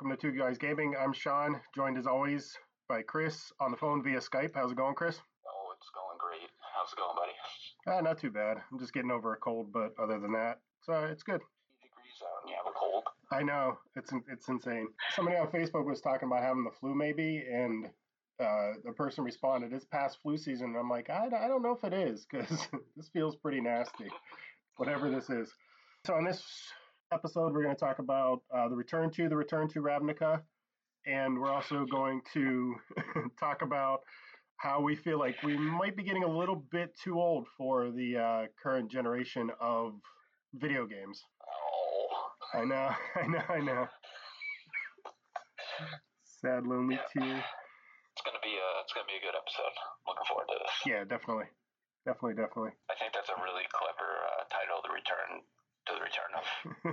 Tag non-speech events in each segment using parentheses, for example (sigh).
welcome to Two Guys Gaming. I'm Sean, joined as always by Chris on the phone via Skype. How's it going, Chris? Oh, it's going great. How's it going, buddy? Ah, not too bad. I'm just getting over a cold, but other than that, so it's good. Degrees out and you have a cold. I know it's it's insane. Somebody on Facebook was talking about having the flu, maybe, and uh, the person responded, "It's past flu season." And I'm like, I, I don't know if it is because (laughs) this feels pretty nasty, whatever this is. So on this episode, we're going to talk about uh, the return to the return to Ravnica, and we're also going to (laughs) talk about how we feel like we might be getting a little bit too old for the uh, current generation of video games. Oh, I know, (laughs) I know, I know. Sad, lonely Yeah. tear. it's gonna be a it's gonna be a good episode. Looking forward to this. Yeah, definitely, definitely, definitely. I think that's a really clever uh, title, "The Return Return of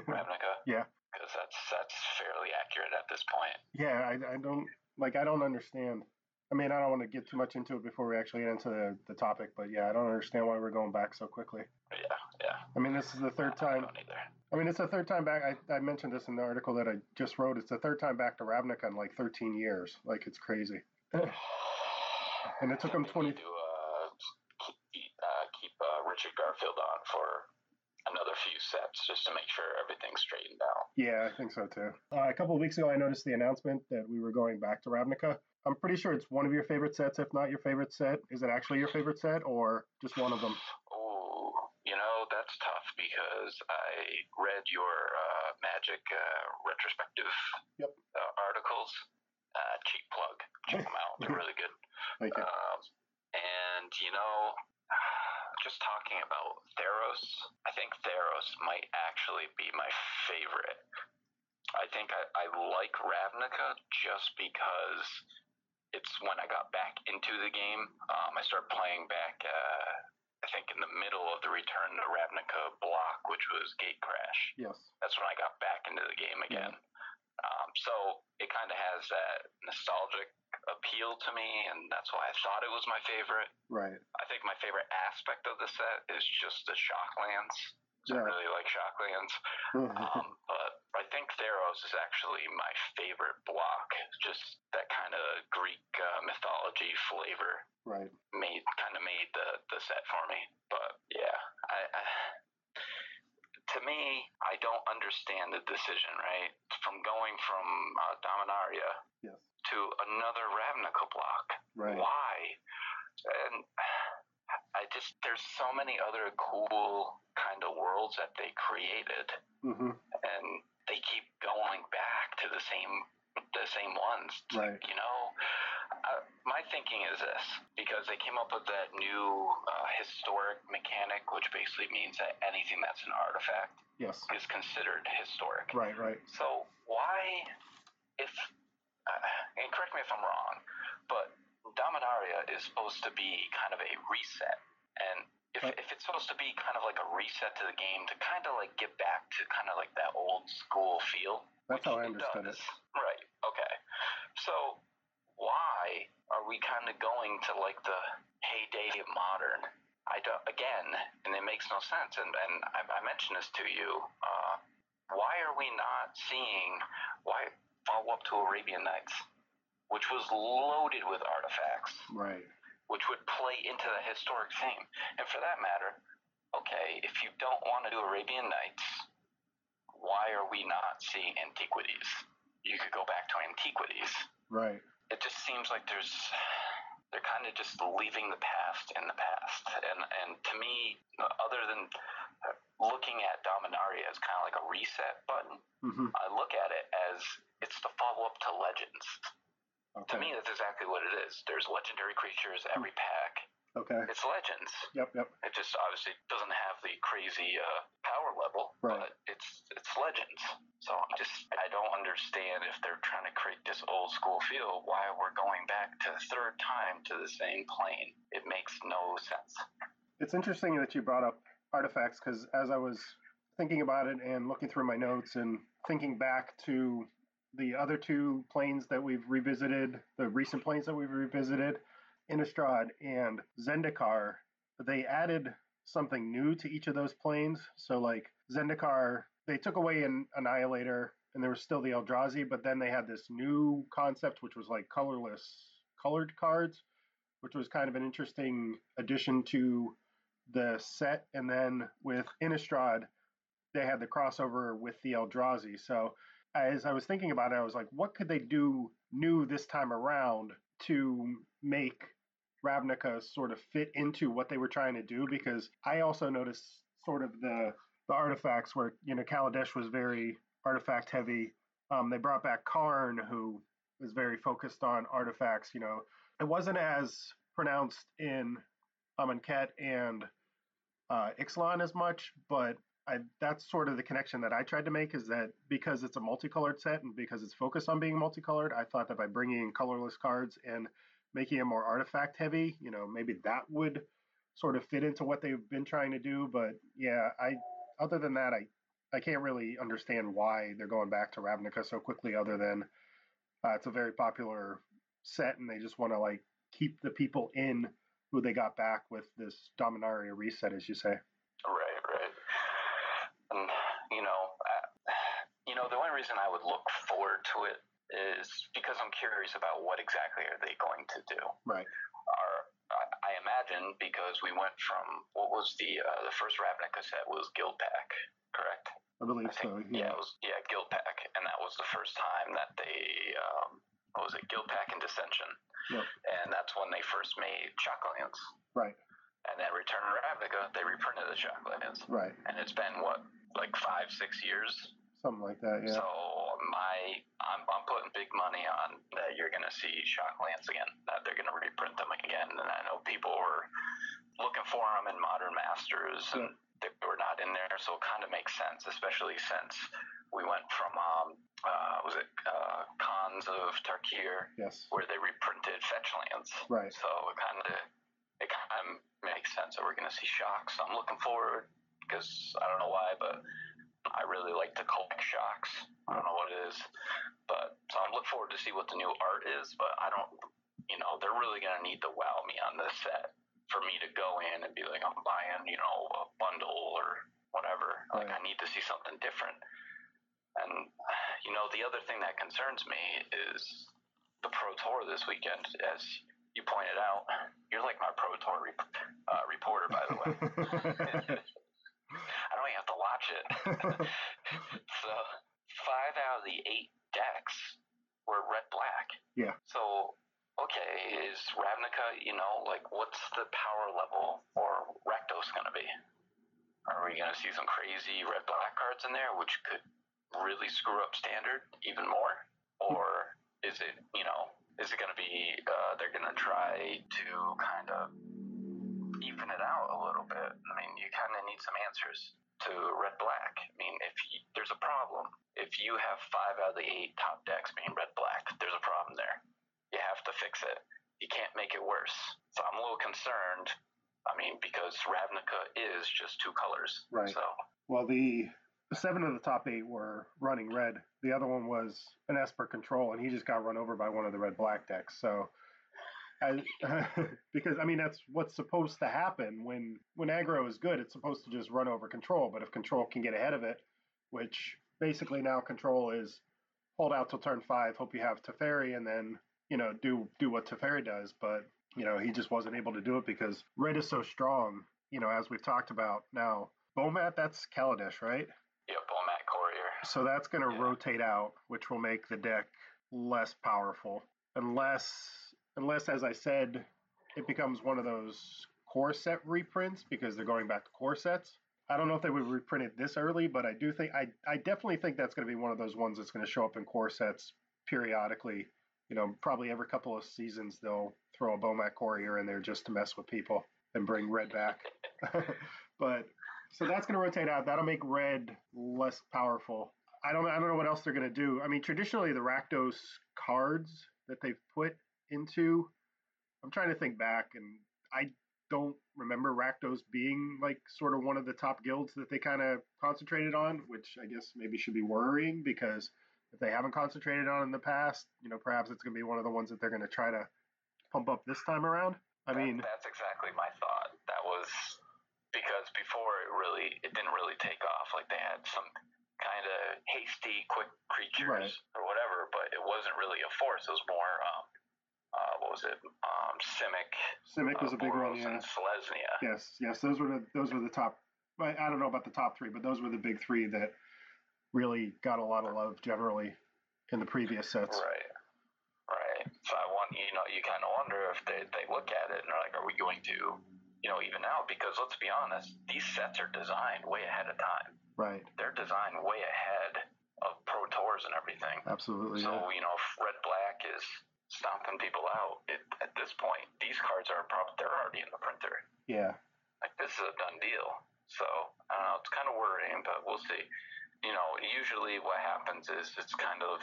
(laughs) Ravnica," yeah, because that's that's fairly accurate at this point. yeah. I, I don't like. I don't understand. I mean, I don't want to get too much into it before we actually get into the, the topic, but yeah, I don't understand why we're going back so quickly. Yeah, yeah. I mean, this is the third I time. either. I mean, it's the third time back. I, I mentioned this in the article that I just wrote. It's the third time back to Ravnica in like 13 years. Like, it's crazy. (sighs) And it took them We 20. to uh, keep, uh, keep uh, Richard Garfield on for another few sets just to make sure everything's straightened out. Yeah, I think so too. Uh, a couple of weeks ago, I noticed the announcement that we were going back to Ravnica. I'm pretty sure it's one of your favorite sets, if not your favorite set. Is it actually your favorite set or just one of them? Oh, you know, that's tough because I read your uh, Magic uh, retrospective Yep. uh, articles. Uh, cheap plug. Check them out. They're (laughs) really good. Thank you. Um, and, you know, just talking about Theros, I think Theros might actually be my favorite. I think I, I like Ravnica just because it's when I got back into the game. Um, I started playing back, uh, I think, in the middle of the Return to Ravnica block, which was Gatecrash Yes. that's when I got back into the game again. Um, so it kind of has that nostalgic appeal to me, and that's why I thought it was my favorite. Right. I think my favorite aspect of the set is just the Shocklands. So I really like Shocklands. Um, but I think Theros is actually my favorite block. Just that kind of Greek uh, mythology flavor right. made kind of made the, the set for me. But yeah, I, I to me, I don't understand the decision. Right, from going from uh, Dominaria Yes. to another Ravnica block. Right. Why? And I just there's so many other cool kind of worlds that they created, hmm and they keep going back to the same the same ones. Right. like, you know, uh, my thinking is this because they came up with that new uh, historic mechanic, which basically means that anything that's an artifact Yes. is considered historic. Right. Right. So why, if uh, and correct me if I'm wrong, but Dominaria is supposed to be kind of a reset, and if, if it's supposed to be kind of like a reset to the game to kind of like get back to kind of like that old school feel. That's how I understood does. it. Right. Okay. So are we kind of going to like the heyday of modern? I don't, again, and it makes no sense. And, and I, I mentioned this to you. Uh, why are we not seeing, why follow up to Arabian Nights, which was loaded with artifacts, Right. which would play into the historic theme? And for that matter, okay, if you don't want to do Arabian Nights, why are we not seeing antiquities? You could go back to antiquities Right. It just seems like there's they're kind of just leaving the past in the past. And and to me other than looking at dominaria as kind of like a reset button hmm i look at it as it's the follow-up to legends. Okay. to me that's exactly what it is. There's legendary creatures every pack Okay. it's legends Yep. Yep. it just obviously doesn't have the crazy uh, power level, Right. but it's it's legends. So I just I don't understand if they're trying to create this old school feel. Why we're going back to the third time to the same plane? It makes no sense. It's interesting that you brought up artifacts because as I was thinking about it and looking through my notes and thinking back to the other two planes that we've revisited, the recent planes that we've revisited, Innistrad and Zendikar, they added something new to each of those planes. So, like Zendikar, they took away an Annihilator and there was still the Eldrazi, but then they had this new concept which was like colorless colored cards, which was kind of an interesting addition to the set. And then with Innistrad, they had the crossover with the Eldrazi. So as I was thinking about it, I was like, what could they do new this time around to make Ravnica sort of fit into what they were trying to do? Because I also noticed sort of the the artifacts where you know Kaladesh was very artifact heavy. Um, they brought back Karn, who was very focused on artifacts. You know, it wasn't as pronounced in Amonkhet and uh, Ixalan as much, but I, that's sort of the connection that I tried to make is that because it's a multicolored set and because it's focused on being multicolored, I thought that by bringing in colorless cards and making it more artifact heavy, you know, maybe that would sort of fit into what they've been trying to do. But yeah, I other than that, I I can't really understand why they're going back to Ravnica so quickly, other than uh, it's a very popular set and they just want to like keep the people in who they got back with this Dominaria reset, as you say. Right, right. And you know, uh, you know, the only reason I would look forward to it is because I'm curious about what exactly are they going to do. Right. Are I imagine because we went from what was the uh, the first Ravnica set was Guildpact, correct? I believe I think, so. Yeah. Yeah. it was yeah Guildpact, and that was the first time that they um, what was it Guildpact and Dissension, Yep. and that's when they first made Shocklands. Right. And then Return to Ravnica, they reprinted the Shocklands, Right. and it's been what like five six years. Something like that. Yeah. So my I'm, I'm putting big money on that you're going to see Shocklands again. That they're going to reprint them again. And I know people were looking for them in Modern Masters, and they were not in there. So it kind of makes sense, especially since we went from um uh was it uh Khans of Tarkir yes. where they reprinted Fetchlands. Right. So it kind of it kind of makes sense that we're going to see shocks. I'm looking forward because I don't know why, but I really like to collect shocks. I don't know what it is, but so I'm looking forward to see what the new art is. But I don't, you know, they're really going to need to wow me on this set for me to go in and be like, I'm buying, you know, a bundle or whatever. Like Right. I need to see something different. And you know, the other thing that concerns me is the Pro Tour this weekend, as you pointed out. You're like my Pro Tour rep- uh, reporter, by the way. (laughs) (laughs) I don't even have to watch it. so five out of the eight decks were red black. Yeah. So okay, is Ravnica, you know, like what's the power level for Rakdos gonna be? Are we gonna see some crazy red black cards in there which could really screw up standard even more? Or is it, you know, is it gonna be uh, they're gonna try to kind of even it out a little bit? I mean, you kind of need some answers to red black. I mean, if you, there's a problem, if you have five out of the eight top decks being red black, there's a problem there. You have to fix it. You can't make it worse. So I'm a little concerned. I mean, because Ravnica is just two colors. Right. So well, the seven of the top eight were running red. The other one was an Esper control, and he just got run over by one of the red black decks. So. I, (laughs) because I mean that's what's supposed to happen when when aggro is good. It's supposed to just run over control. But if control can get ahead of it, which basically now control is hold out till turn five, hope you have Teferi, and then you know do do what Teferi does. But you know he just wasn't able to do it because red is so strong. You know as we've talked about now, Bomat that's Kaladesh, right? yeah, Bomat Courier. So that's going to Yeah. rotate out, which will make the deck less powerful, unless unless as I said, it becomes one of those core set reprints because they're going back to core sets. I don't know if they would reprint it this early, but I do think I I definitely think that's going to be one of those ones that's going to show up in core sets periodically. You know, probably every couple of seasons they'll throw a Bomat Courier in there just to mess with people and bring red back. (laughs) but so that's going to rotate out. That'll make red less powerful. I don't I don't know what else they're going to do. I mean, traditionally the Rakdos cards that they've put into I'm trying to think back and I don't remember Rakdos being like sort of one of the top guilds that they kind of concentrated on, which I guess maybe should be worrying because if they haven't concentrated on in the past, you know, perhaps it's going to be one of the ones that they're going to try to pump up this time around. I That- mean, that's exactly my thought. That was because before it really, it didn't really take off. Like they had some kind of hasty, quick creatures right. or whatever, but it wasn't really a force. It was more, um, uh, what was it? Um, Simic. Simic was uh, a big Boros one. Yeah. And Selesnya. Yes, yes, those were the those were the top. I don't know about the top three, but those were the big three that really got a lot of love generally in the previous sets. Right. Right. So I want you know you kind of wonder if they they look at it and they're like, are we going to you know even out? Because let's be honest, these sets are designed way ahead of time. Right. They're designed way ahead of Pro Tours and everything. Absolutely. So yeah. you know, if Red Black is stomping people out, it, at this point, these cards are probably they're already in the printer. Yeah. Like this is a done deal. So I don't know. It's kind of worrying, but we'll see. You know, usually what happens is it's kind of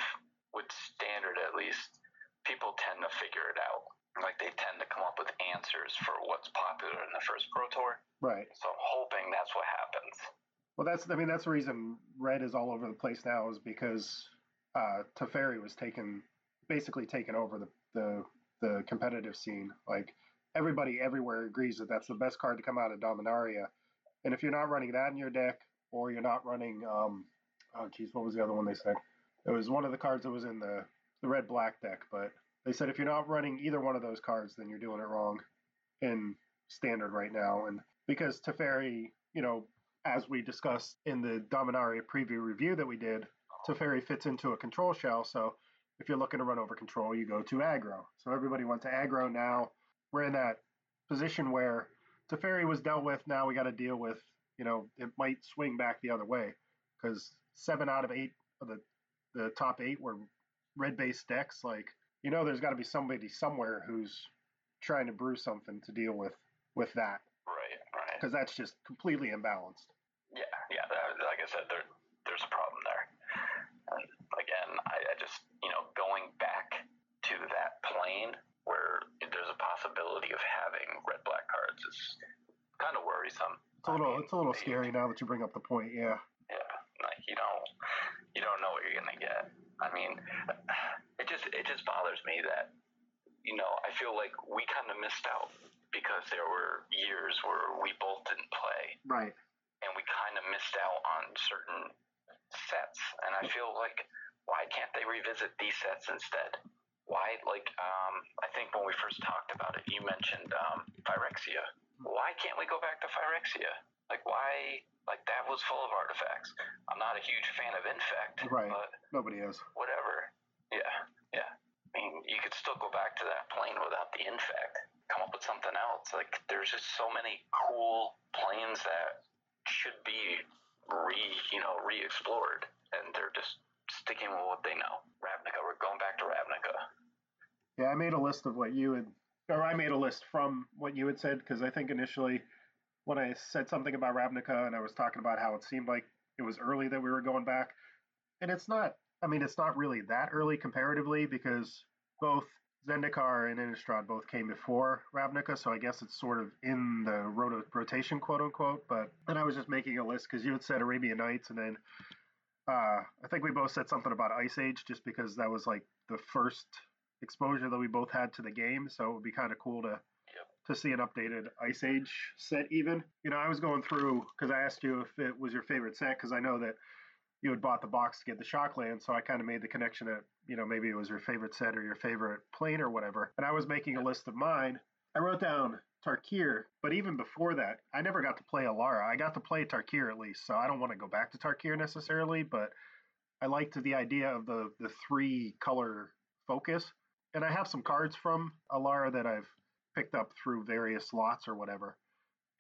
with standard at least people tend to figure it out. Like they tend to come up with answers for what's popular in the first Pro Tour. Right. So I'm hoping that's what happens. Well, that's I mean that's the reason Red is all over the place now is because uh, Teferi was taken basically taken over the, the the competitive scene. Like everybody everywhere agrees that that's the best card to come out of Dominaria. And if you're not running that in your deck, or you're not running, um, oh geez, what was the other one they said? It was one of the cards that was in the the red black deck, but they said if you're not running either one of those cards, then you're doing it wrong in standard right now. And because Teferi, you know, as we discussed in the Dominaria preview review that we did, Teferi fits into a control shell. So if you're looking to run over control, you go to aggro. So everybody went to aggro now. We're in that position where Teferi was dealt with. Now we got to deal with, you know, it might swing back the other way because seven out of eight of the, the top eight were red based decks. Like, you know, there's got to be somebody somewhere who's trying to brew something to deal with with that Right. Right. because that's just completely imbalanced. Yeah. Yeah. Like I said, there there's a problem there. And again, I, I just you know going back to plane where there's a possibility of having red black cards is kind of worrisome. It's a I little, mean, it's a little they- scary now that you bring up the point. Yeah, Yeah, like you don't you don't know what you're gonna get. I mean, it just it just bothers me that you know I feel like we kind of missed out because there were years where we both didn't play right. and we kind of missed out on certain sets. And I feel like why can't they revisit these sets instead? Why like um I think when we first talked about it, you mentioned um Phyrexia. Why can't we go back to Phyrexia? Like why like that was full of artifacts. I'm not a huge fan of Infect, Right. but Nobody is. whatever. Yeah, yeah. I mean, you could still go back to that plane without the infect. Come up with something else. Like, there's just so many cool planes that should be re, you know, re-explored, and they're just sticking with what they know. Ravnica. We're going back to Ravnica. Yeah, I made a list of what you had, or I made a list from what you had said because I think initially when I said something about Ravnica and I was talking about how it seemed like it was early that we were going back, and it's not. I mean, it's not really that early comparatively because both Zendikar and Innistrad both came before Ravnica, so I guess it's sort of in the rota- rotation, quote unquote. But then I was just making a list because you had said Arabian Nights, and then uh, I think we both said something about Ice Age, just because that was like the first exposure that we both had to the game. So it would be kind of cool to to see an updated Ice Age set. Even you know, I was going through because I asked you if it was your favorite set because I know that you had bought the box to get the Shockland, so I kind of made the connection that you know maybe it was your favorite set or your favorite plane or whatever. And I was making a list of mine. I wrote down Tarkir, but even before that, I never got to play Alara. I got to play Tarkir at least, so I don't want to go back to Tarkir necessarily, but I liked the idea of the the three color focus. And I have some cards from Alara that I've picked up through various lots or whatever.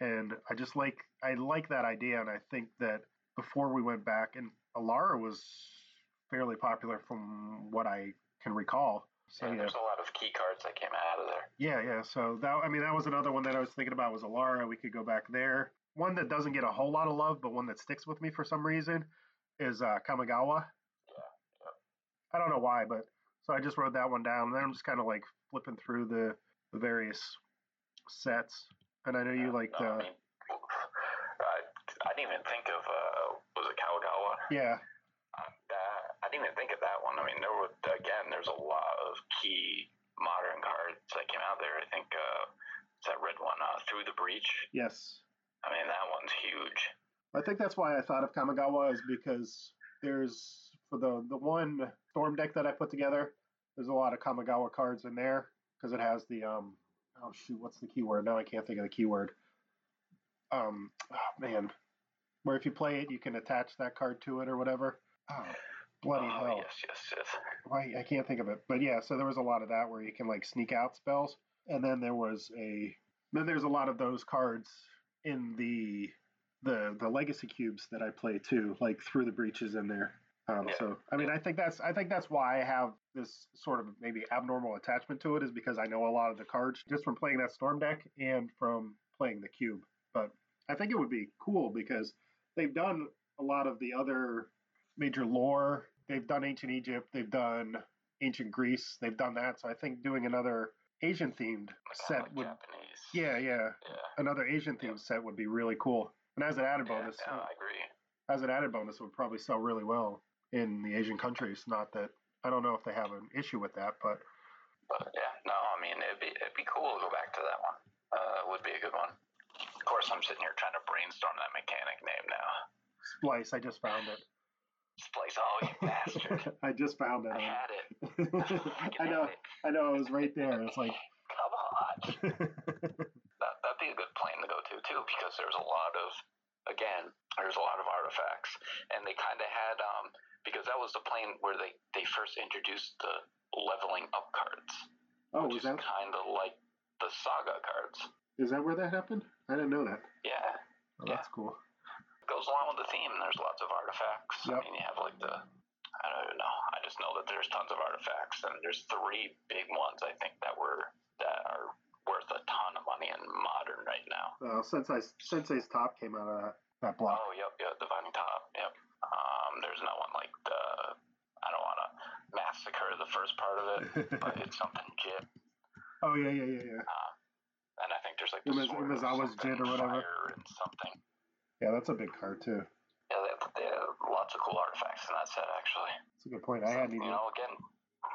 And I just like I like that idea, and I think that before we went back, and Alara was fairly popular from what I can recall. So yeah, yeah, there's a lot of key cards that came out of there. yeah, yeah. So that I mean that was another one that I was thinking about was Alara. We could go back there. One that doesn't get a whole lot of love, but one that sticks with me for some reason is uh, Kamigawa. I don't know why, but so I just wrote that one down. And Then I'm just kind of like flipping through the, the various sets, and I know you. No, Uh, I mean, I, I didn't even think of uh, was it Kawagawa? yeah, Uh, that, I didn't even think of that one. I mean, there were again, there's a lot of key modern cards that came out there. I think uh, it's that red one, uh, Through the Breach. yes. I mean, that one's huge. I think that's why I thought of Kamigawa is because there's for the the one storm deck that I put together. There's a lot of Kamigawa cards in there because it has the um oh shoot what's the keyword now I can't think of the keyword um oh man where if you play it you can attach that card to it or whatever oh bloody oh, hell yes, yes, yes. Why I can't think of it, but yeah. So there was a lot of that where you can like sneak out spells, and then there was a then there's a lot of those cards in the the the legacy cubes that I play too, like through the breaches in there. Um, Yeah. So I mean, I think that's I think that's why I have this sort of maybe abnormal attachment to it is because I know a lot of the cards just from playing that storm deck and from playing the cube. But I think it would be cool because they've done a lot of the other major lore. They've done ancient Egypt. They've done ancient Greece. They've done that. So I think doing another Asian themed set would Japanese. yeah yeah Yeah. another Asian themed set would be really cool. And as an added Yeah, bonus, no, I agree. as an added bonus, it would probably sell really well in the Asian countries. Not that I don't know if they have an issue with that, but But yeah, no, I mean it'd be it'd be cool to go back to that one. Uh, would be a good one. Of course, I'm sitting here trying to brainstorm that mechanic name now. Splice, I just found it. Splice. Oh, you bastard! (laughs) I just found it. I had it. (laughs) I know, it. I know, it was right there. It's like, Come on. (laughs) That that'd be a good plane to go to too, because there's a lot of again, there's a lot of artifacts, and they kind of had um because that was the plane where they they first introduced the leveling up cards, oh, which was is that kind of like the saga cards. is that where that happened? I didn't know that. Yeah, Oh, that's cool. goes along with the theme. There's lots of artifacts. Yep. I mean, you have like the I don't even know. I just know that there's tons of artifacts, and there's three big ones I think that were that are worth a ton of in modern right now. Uh, Sensei Sensei's top came out of that, that block. Oh, yep, yep, Divining Top, yep. Um, there's no one like the I don't want to massacre the first part of it, (laughs) but it's something jit, Oh yeah, yeah, yeah, yeah. and I think there's like the Umez- sword Umezawa's Jit or whatever. fire and something. Yeah, that's a big card too. Yeah, they have, they have lots of cool artifacts in that set actually. That's a good point. I hadn't you even. know, again,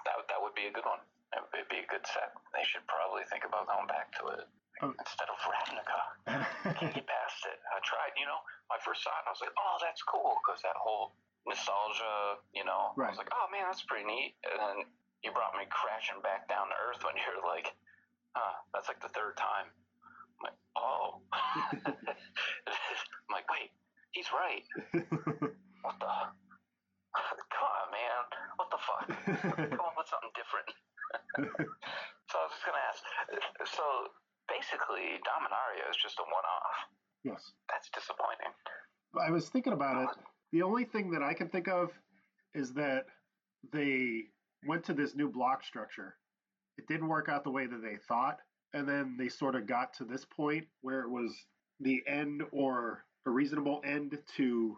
that that would be a good one. It would be a good set. They should probably think about going back to it Oh. instead of Ravnica. (laughs) Can't get past it. I tried. You know, my first saw it, I was like, oh, that's cool, because that whole nostalgia. You know, right. I was like, oh man, that's pretty neat. And then you brought me crashing back down to earth when you're like, huh, that's like the third time. I'm like, oh. (laughs) I'm like, wait, he's right. (laughs) What the? Come on, man. What the fuck? Come up with something different. (laughs) so I was just gonna ask. So basically, Dominaria is just a one-off. yes. That's disappointing. I was thinking about it. Uh-huh. The only thing that I can think of is that they went to this new block structure. It didn't work out the way that they thought, and then they sort of got to this point where it was the end or a reasonable end to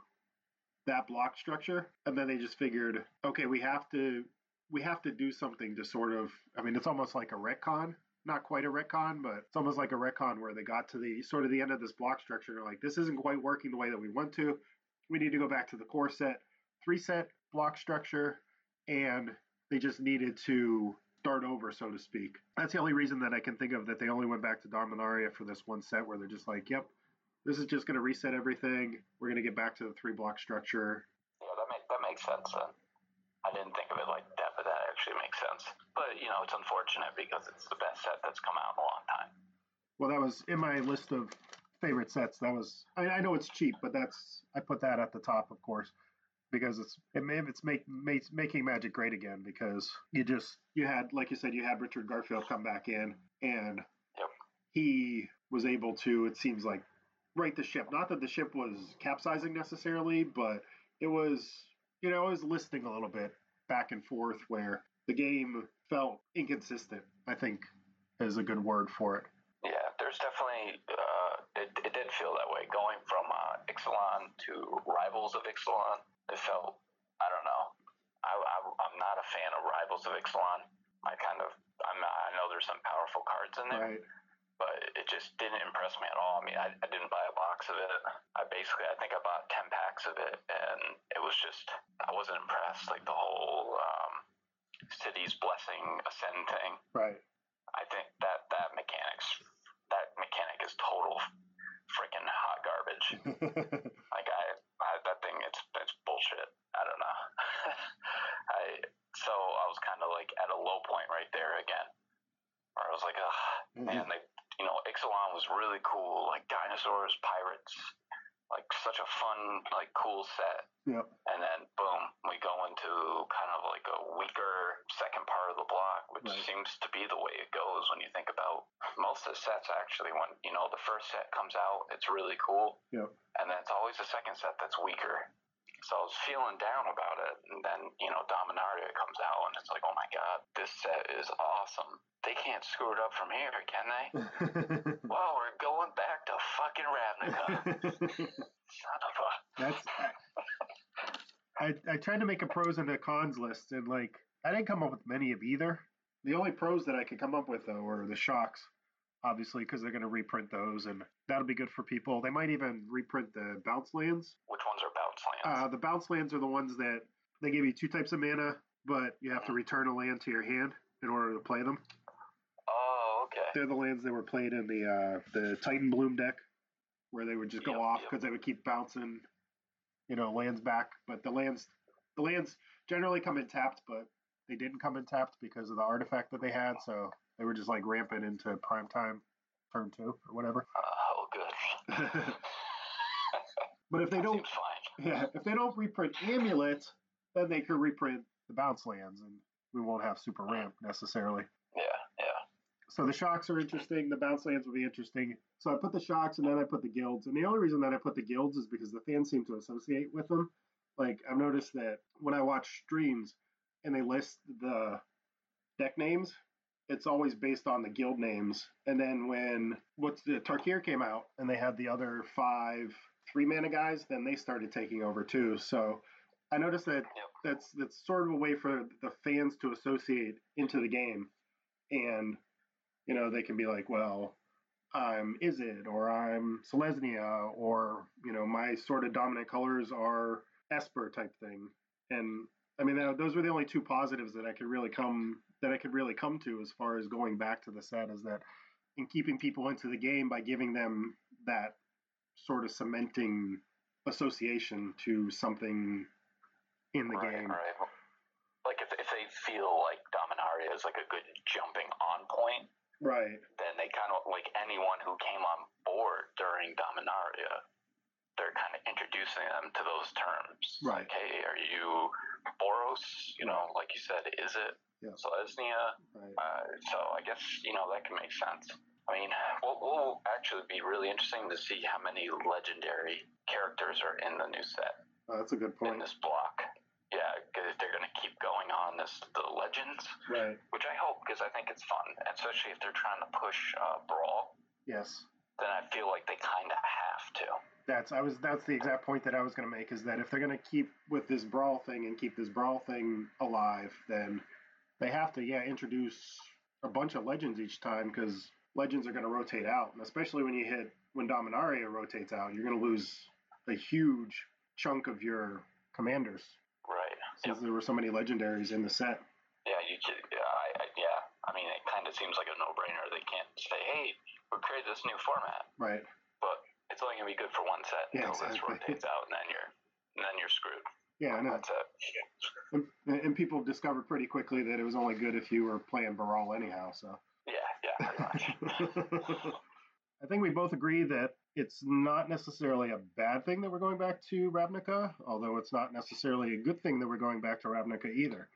that block structure, and then they just figured, okay, we have to we have to do something to sort of I mean, it's almost like a retcon. Not quite a retcon, but it's almost like a retcon where they got to the sort of the end of this block structure. Like, this isn't quite working the way that we want to. We need to go back to the core set, three set block structure, and they just needed to start over, so to speak. That's the only reason that I can think of that they only went back to Dominaria for this one set where they're just like, yep, this is just going to reset everything. We're going to get back to the three block structure. Yeah, that make, that makes sense then. I didn't think of it like But you know, it's unfortunate because it's the best set that's come out in a long time. Well, that was in my list of favorite sets. That was I, I know it's cheap, but that's I put that at the top, of course, because it's it may it's make, makes making Magic great again because you just you had like you said you had Richard Garfield come back in and Yep. he was able to it seems like right the ship. Not that the ship was capsizing necessarily, but it was you know it was listing a little bit back and forth where the game felt inconsistent. I think is a good word for it. Yeah, there's definitely uh, it, it did feel that way going from uh, Ixalan to Rivals of Ixalan. It felt I don't know. I, I I'm not a fan of Rivals of Ixalan. I kind of I'm I know there's some powerful cards in there, Right. but it just didn't impress me at all. I mean, I, I didn't buy a box of it. I basically I think I bought ten packs of it, and it was just I wasn't impressed. Like the whole city's blessing ascend thing. Right. I think that that mechanics that mechanic is total freaking hot garbage. (laughs) like I, I, that thing it's it's bullshit. I don't know. (laughs) I so I was kind of like at a low point right there again, where I was like, oh, mm-hmm. man, like you know, Ixalan was really cool, like dinosaurs, pirates, like such a fun, like cool set. Yep. Sets. Actually, when you know the first set comes out, it's really cool, Yep. and then it's always the second set that's weaker. So I was feeling down about it, and then you know Dominaria comes out, and it's like, oh my god, this set is awesome. They can't screw it up from here, can they? (laughs) Well, we're going back to fucking Ravnica. (laughs) Son of a. That's. I, I tried to make a pros and a cons list, and like I didn't come up with many of either. The only pros that I could come up with though were the shocks, obviously, because they're going to reprint those, and that'll be good for people. They might even reprint the bounce lands. Which ones are bounce lands? Uh, the bounce lands are the ones that they give you two types of mana, but you have to return a land to your hand in order to play them. oh, okay. They're the lands that were played in the uh, the Titan Bloom deck, where they would just go Yep, off yep. because they would keep bouncing, you know, lands back. But the lands, the lands generally come in tapped, but they didn't come in tapped because of the artifact that they had. So they were just like ramping into prime time, turn two or whatever. Oh, good. (laughs) but if they don't, yeah, if they don't reprint Amulet, then they could reprint the bounce lands, and we won't have super ramp necessarily. Yeah, yeah. So the shocks are interesting. The bounce lands will be interesting. So I put the shocks and then I put the guilds. And the only reason that I put the guilds is because the fans seem to associate with them. Like I've noticed that when I watch streams and they list the deck names, it's always based on the guild names. And then when what's the Tarkir came out and they had the other five three mana guys, then they started taking over too. So I noticed that that's that's sort of a way for the fans to associate into the game. And you know, they can be like, well, I'm Izzet or I'm Selesnya or, you know, my sort of dominant colors are Esper type thing. And I mean, those were the only two positives that I could really come that I could really come to as far as going back to the set is that in keeping people into the game by giving them that sort of cementing association to something in the right, game. right. Like if, if they feel like Dominaria is like a good jumping on point, Right. then they kind of like anyone who came on board during Dominaria, they're kind of introducing them to those terms. Right. Like, hey, are you Boros? You know, like you said, is it Yeah. Selesnya? Right. Uh, so I guess you know that can make sense. I mean, what will actually be really interesting to see how many legendary characters are in the new set Uh, that's a good point. in this block. Yeah, because they're going to keep going on this the legends, Right. which I hope because I think it's fun, especially if they're trying to push uh, brawl. Yes. Then I feel like they kind of have to. That's I was that's the exact point that I was going to make is that if they're going to keep with this brawl thing and keep this brawl thing alive, then they have to yeah introduce a bunch of legends each time because legends are going to rotate out, and especially when you hit when Dominaria rotates out, you're going to lose a huge chunk of your commanders Right. since there were so many legendaries in the set. Yeah, you. ju- Yeah, I, I, yeah. I mean, it kind of seems like a no-brainer. They can't say, "Hey, we created this new format," Right. but it's only gonna be good for one set Yeah, until this rotates out, and then you're, and then you're screwed. Yeah, I know. That's it. And, and people discovered pretty quickly that it was only good if you were playing Baral anyhow. So. Yeah, yeah. (laughs) I think we both agree that it's not necessarily a bad thing that we're going back to Ravnica, although it's not necessarily a good thing that we're going back to Ravnica either.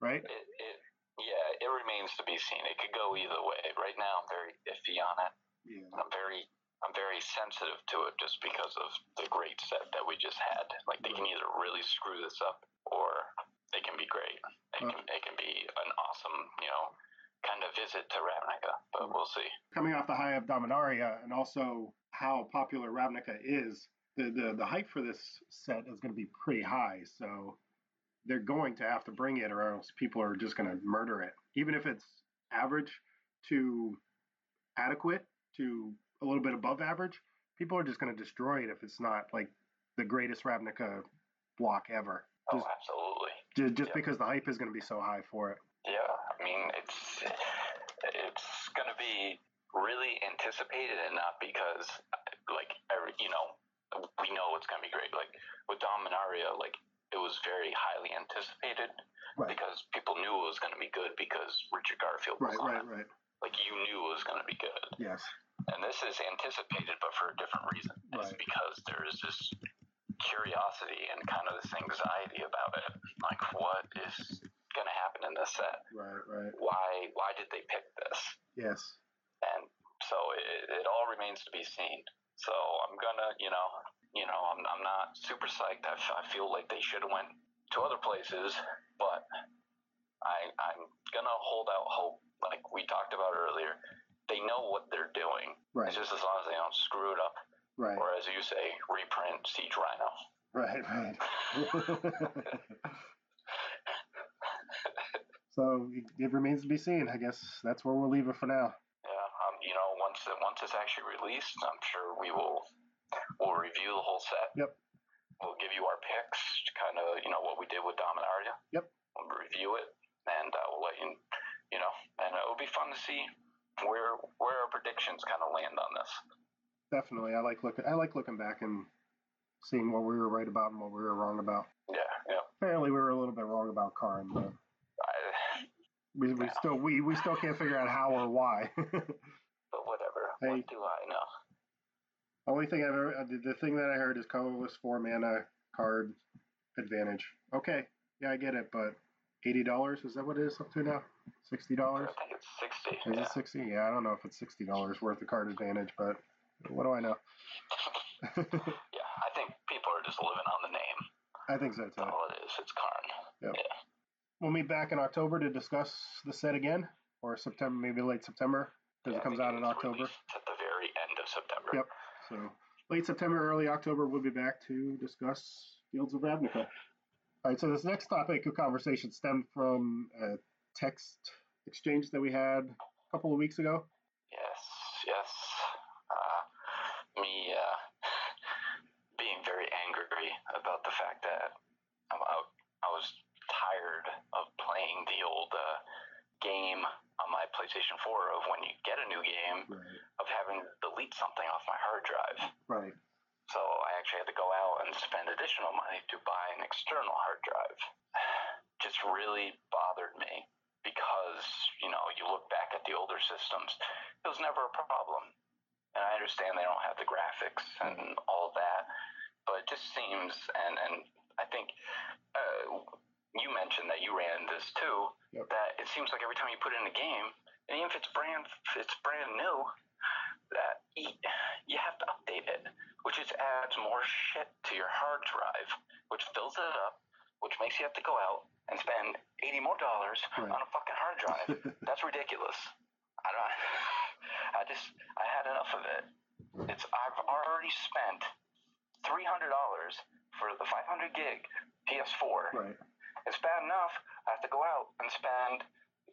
Right? it, it, yeah, it remains to be seen. It could go either way. Right now, I'm very iffy on it. Yeah. I'm very, I'm very sensitive to it just because of the great set that we just had. Like they can either really screw this up or they can be great. It can, mm. it can be an awesome, you know, kind of visit to Ravnica. But we'll see. Coming off the high of Dominaria and also how popular Ravnica is, the, the, the hype for this set is going to be pretty high. So they're going to have to bring it or else people are just going to murder it. Even if it's average to adequate to a little bit above average, people are just going to destroy it if it's not like the greatest Ravnica block ever. Oh, Just, absolutely. just, just yeah. because the hype is going to be so high for it. Yeah, I mean it's it's going to be really anticipated and not because like every, you know we know it's going to be great. Like with Dominaria, like it was very highly anticipated Right. because people knew it was going to be good because Richard Garfield was Right, on right, it. right. Like you knew it was going to be good. Yes. And this is anticipated, but for a different reason. It's Right. because there is this curiosity and kind of this anxiety about it. Like, what is going to happen in this set? Right, right. Why? Why did they pick this? Yes. and so it, it all remains to be seen. So I'm gonna, you know, you know, I'm, I'm not super psyched. I, f- I feel like they should have went to other places, but I I'm gonna hold out hope. Like we talked about earlier, they know what they're doing. Right, It's just as long as they don't screw it up, right, or as you say, reprint Siege Rhino. right, right. so it, remains to be seen. I guess that's where we'll leave it for now. Yeah, um, you know, once it, once it's actually released, I'm sure we will we'll review the whole set. Yep. We'll give you our picks, kind of, you know, what we did with Dominaria. Yep. We'll review it, and uh, we'll let you, you know, and it'll be fun to see where where our predictions kind of land on this. Definitely, I like looking. I like looking back and seeing what we were right about and what we were wrong about. Yeah, yeah. Apparently, we were a little bit wrong about Karn, but I, we, we Yeah. still we, we still can't figure out how or why. (laughs) but whatever. Hey. What do I know? Only thing I've ever uh, the, the thing that I heard is colorless four mana card advantage. Okay, yeah, I get it, but eighty dollars is that what it is up to now? Sixty I dollars? think it's sixty. Is yeah. it sixty? Yeah, I don't know if it's sixty dollars worth of card advantage, but what do I know? (laughs) yeah, I think people are just living on the name. I think so That's too. all it is. It's Karn. We'll meet back in October to discuss the set again, or September, maybe late September, because Yeah, it comes out in October. At the very end of September. Yep. So late September, early October, we'll be back to discuss Guilds of Ravnica. All right. So this next topic of conversation stemmed from a text exchange that we had a couple of weeks ago. Yes, yes. Uh, me uh, being very angry about the fact that I, I- I was tired of playing the old uh, game on my PlayStation 4 of when you get a new game Right. of having to delete something off my hard drive. Right. So I actually had to go out and spend additional money to buy an external hard drive. Just really bothered me because, you know, you look back at the older systems, it was never a problem. And I understand they don't have the graphics and all that, but it just seems, and, and I think uh, you mentioned that you ran this too, Yep. that it seems like every time you put in a game, and even if it's brand, it's brand new, that you, you have to update it which just adds more shit to your hard drive, which fills it up, which makes you have to go out and spend eighty more dollars Right. on a fucking hard drive. (laughs) That's ridiculous. I don't. I just. I had enough of it. It's. I've already spent three hundred dollars for the five hundred gig PS4. right. It's bad enough. I have to go out and spend.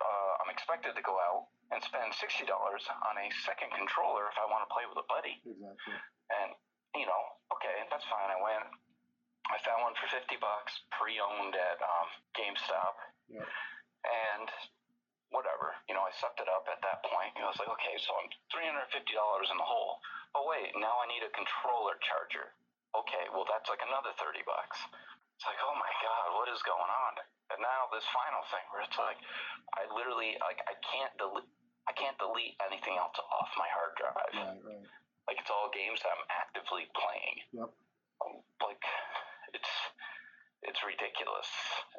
Uh, I'm expected to go out and spend sixty dollars on a second controller if I want to play with a buddy. Exactly. And, you know, okay, that's fine. I went, I found one for 50 bucks, pre owned at um, GameStop. Yep. And whatever, you know, I sucked it up at that point. You know, I was like, okay, so I'm $350 in the hole. Oh, wait, now I need a controller charger. Okay, well, that's like another 30 bucks. It's like, oh my God, what is going on? And now this final thing where it's like, I literally, like, I can't delete. I can't delete anything else off my hard drive. Right. Right. Like it's all games that I'm actively playing. Yep. It's ridiculous.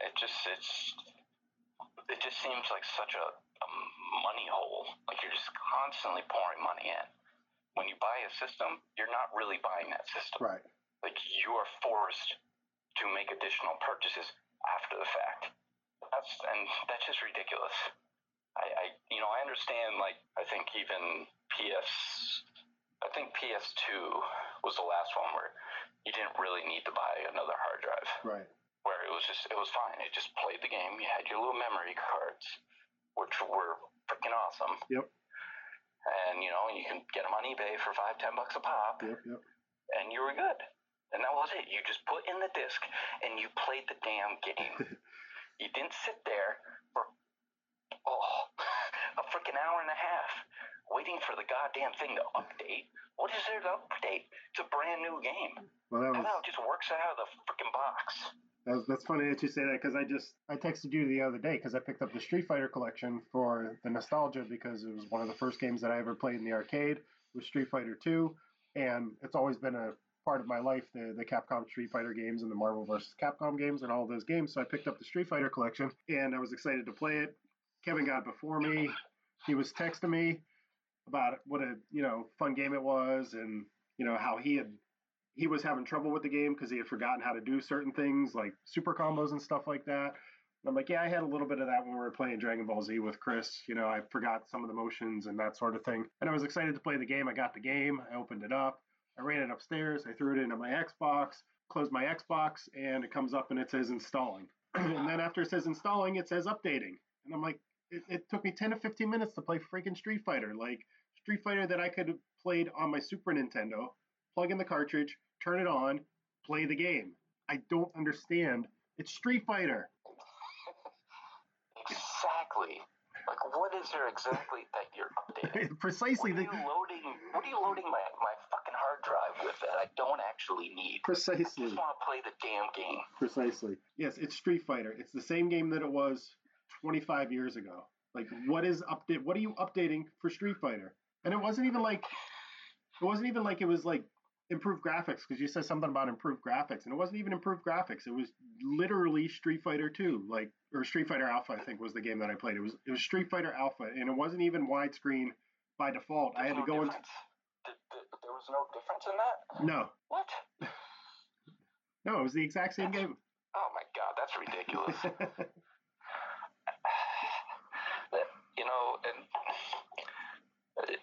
It just it's it just seems like such a, a money hole. Like you're just constantly pouring money in. When you buy a system, you're not really buying that system. Right. Like you are forced to make additional purchases after the fact. That's and that's just ridiculous. I, I you know I understand like I think even PS I think PS2 was the last one where you didn't really need to buy another hard drive Right. It was just it was fine. It just played the game. You had your little memory cards, which were freaking awesome. Yep. And you know you can get them on eBay for five ten bucks a pop Yep. Yep. and you were good. And that was it. You just put in the disc and you played the damn game. (laughs) you didn't sit there for oh (laughs) a freaking hour and a half waiting for the goddamn thing to update. What is there to update? It's a brand new game. Well, that And was now it just works out of the freaking box. That's, that's funny that you say that because I just I texted you the other day because I picked up the Street Fighter collection for the nostalgia because it was one of the first games that I ever played in the arcade. was Street Fighter 2, and it's always been a part of my life the the Capcom Street Fighter games and the Marvel vs. Capcom games and all those games. So I picked up the Street Fighter collection and I was excited to play it. Kevin got before me. He was texting me about what a you know fun game it was and you know how he had he was having trouble with the game because he had forgotten how to do certain things like super combos and stuff like that. And I'm like, yeah, I had a little bit of that when we were playing Dragon Ball Z with Chris. You know, I forgot some of the motions and that sort of thing. And I was excited to play the game. I got the game. I opened it up. I ran it upstairs. I threw it into my Xbox, closed my Xbox, and it comes up and it says installing. (clears throat) and then after it says installing, it says updating. And I'm like, it, it, took me 10 to 15 minutes to play freaking Street Fighter. Like, Street Fighter that I could have played on my Super Nintendo, plug in the cartridge, turn it on, play the game. I don't understand. It's Street Fighter. exactly. Like, what is there exactly that you're updating? (laughs) Precisely. What are you loading? What are you loading my, my fucking hard drive with that I don't actually need? Precisely. I just want to play the damn game. Precisely. Yes, it's Street Fighter. It's the same game that it was 25 years ago. Like, what is update? What are you updating for Street Fighter? And it wasn't even like, it wasn't even like it was like improved graphics because you said something about improved graphics, and it wasn't even improved graphics. It was literally Street Fighter 2, like or Street Fighter Alpha, I think was the game that I played. It was it was Street Fighter Alpha, and it wasn't even widescreen by default. There's I had no to go into difference. Did, did, there was no difference in that. no, What? (laughs) no, it was the exact same game. Oh my god, that's ridiculous. (laughs) you know, and uh,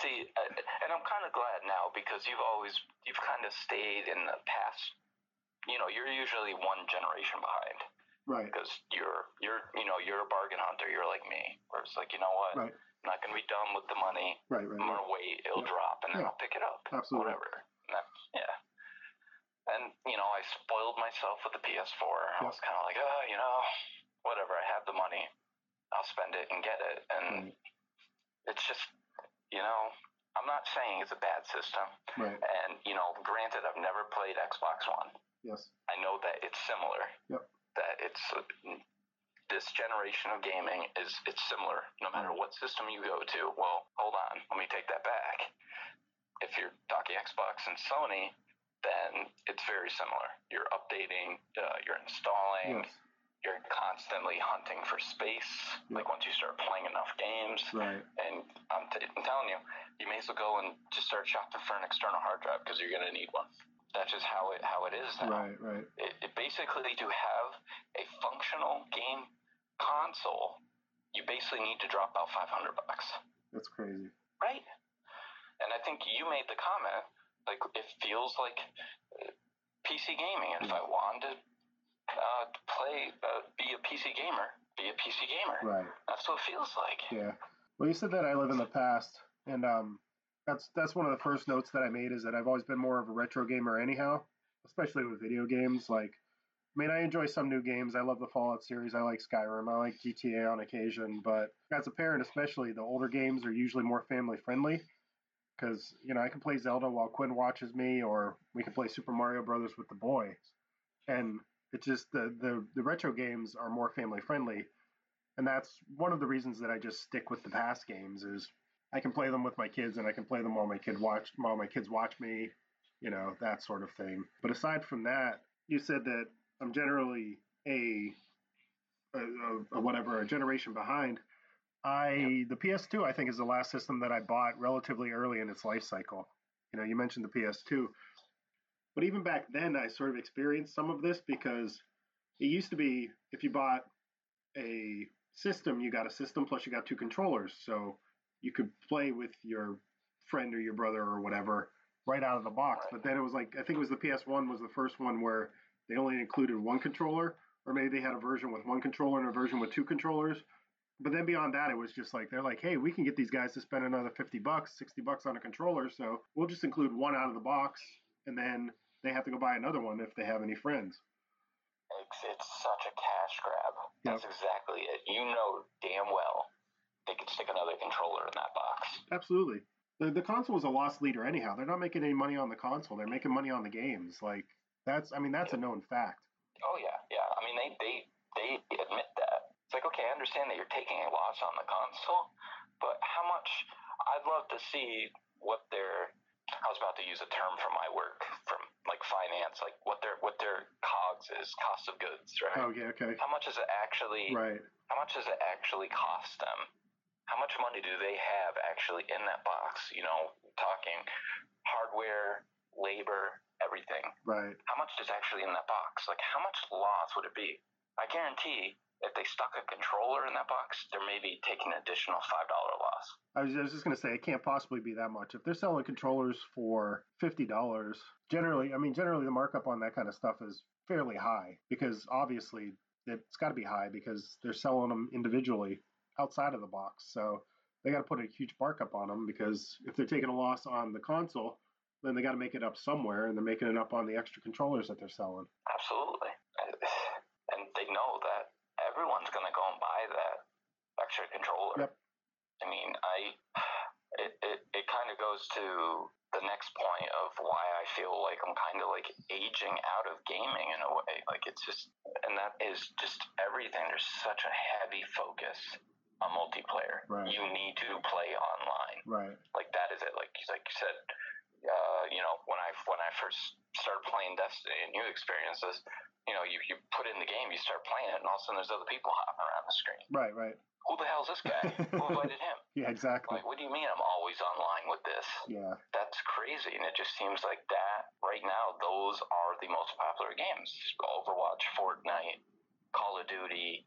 see, uh, and I'm kind of glad now because you've always you've kind of stayed in the past. You know, you're usually one generation behind right, because you're you're you know you're a bargain hunter. You're like me, where it's like you know what, right, I'm not gonna be dumb with the money. right, right. I'm gonna wait, it'll Yeah. drop, and then Yeah. I'll pick it up. Absolutely. Whatever. And yeah. And you know, I spoiled myself with the PS4. I was kind of like, oh, you know, whatever. I have the money. I'll spend it and get it. And Right. it's just, you know, I'm not saying it's a bad system. Right. And you know, granted, I've never played Xbox One. Yes. I know that it's similar. Yep. That it's this generation of gaming is it's similar no matter what system you go to. Well, hold on, let me take that back. If you're talking Xbox and Sony, then it's very similar. You're updating, uh, you're installing, Yes. You're constantly hunting for space. Yep. Like once you start playing enough games, Right. and I'm, t- I'm telling you, you may as well go and just start shopping for an external hard drive because you're going to need one. That's just how it how it is now. Right. Right. It, it basically to have a functional game console, you basically need to drop about 500 bucks, That's crazy. right? And I think you made the comment like it feels like uh, PC gaming, and if I wanted to uh, play, uh, be a PC gamer, be a PC gamer. Right. That's what it feels like. Yeah. Well, you said that I live in the past, and um, that's that's one of the first notes that I made is that I've always been more of a retro gamer anyhow, especially with video games. Like, I mean, I enjoy some new games. I love the Fallout series. I like Skyrim. I like GTA on occasion. But as a parent, especially, the older games are usually more family friendly. Because you know, I can play Zelda while Quinn watches me, or we can play Super Mario Brothers with the boys, and it's just the the, the retro games are more family friendly and that's one of the reasons that I just stick with the past games is I can play them with my kids and I can play them while my kid watch while my kids watch me, you know, that sort of thing. But aside from that, you said that I'm generally a, a, a, a whatever a generation behind. I the PS2 I think is the last system that I bought relatively early in its life cycle. You know, you mentioned the PS2, but even back then I sort of experienced some of this because it used to be if you bought a system, you got a system plus you got two controllers. So you could play with your friend or your brother or whatever right out of the box. But then it was like I think it was the PS1 was the first one where they only included one controller, or maybe they had a version with one controller and a version with two controllers. But then beyond that, it was just like they're like, hey, we can get these guys to spend another fifty bucks, sixty bucks on a controller, so we'll just include one out of the box, and then they have to go buy another one if they have any friends. It's, it's such a cash grab. That's exactly it. You know damn well they could stick another controller in that box. Absolutely. The the console is a loss leader anyhow. They're not making any money on the console. They're making money on the games. Like that's I mean that's a known fact. Oh yeah, yeah. I mean they they they admit that. It's like okay, I understand that you're taking a loss on the console, but how much? I'd love to see what their I was about to use a term from my work finance, like what their what their cogs is, cost of goods, right? Oh, yeah, okay. How much does it actually Right. how much does it actually cost them? How much money do they have actually in that box? You know, talking hardware, labor, everything. Right. How much is actually in that box? Like, how much loss would it be? I guarantee if they stuck a controller in that box, they're maybe taking an additional $5 loss. I was, I was just going to say, it can't possibly be that much. If they're selling controllers for $50, generally, I mean, generally the markup on that kind of stuff is fairly high because obviously it's got to be high because they're selling them individually outside of the box. So they got to put a huge markup on them because if they're taking a loss on the console, then they got to make it up somewhere and they're making it up on the extra controllers that they're selling. Absolutely. And they know that everyone's going to go and buy that extra controller. Yep. I mean, I it it, it kind of goes to the next point of why I feel like I'm kind of like aging out of gaming in a way. Like it's just, and that is just everything. There's such a heavy focus on multiplayer. Right. You need to play online. Right. Like that is it. Like like you said, uh, you know, when I when I first started playing Destiny and you experience this, you know, you, you put in the game, you start playing it, and all of a sudden there's other people hopping around the screen. Right. Right. Who the hell's this guy? (laughs) Who invited him? (laughs) Yeah, exactly. Like, what do you mean I'm always online with this? Yeah. That's crazy, and it just seems like that right now. Those are the most popular games: Overwatch, Fortnite, Call of Duty.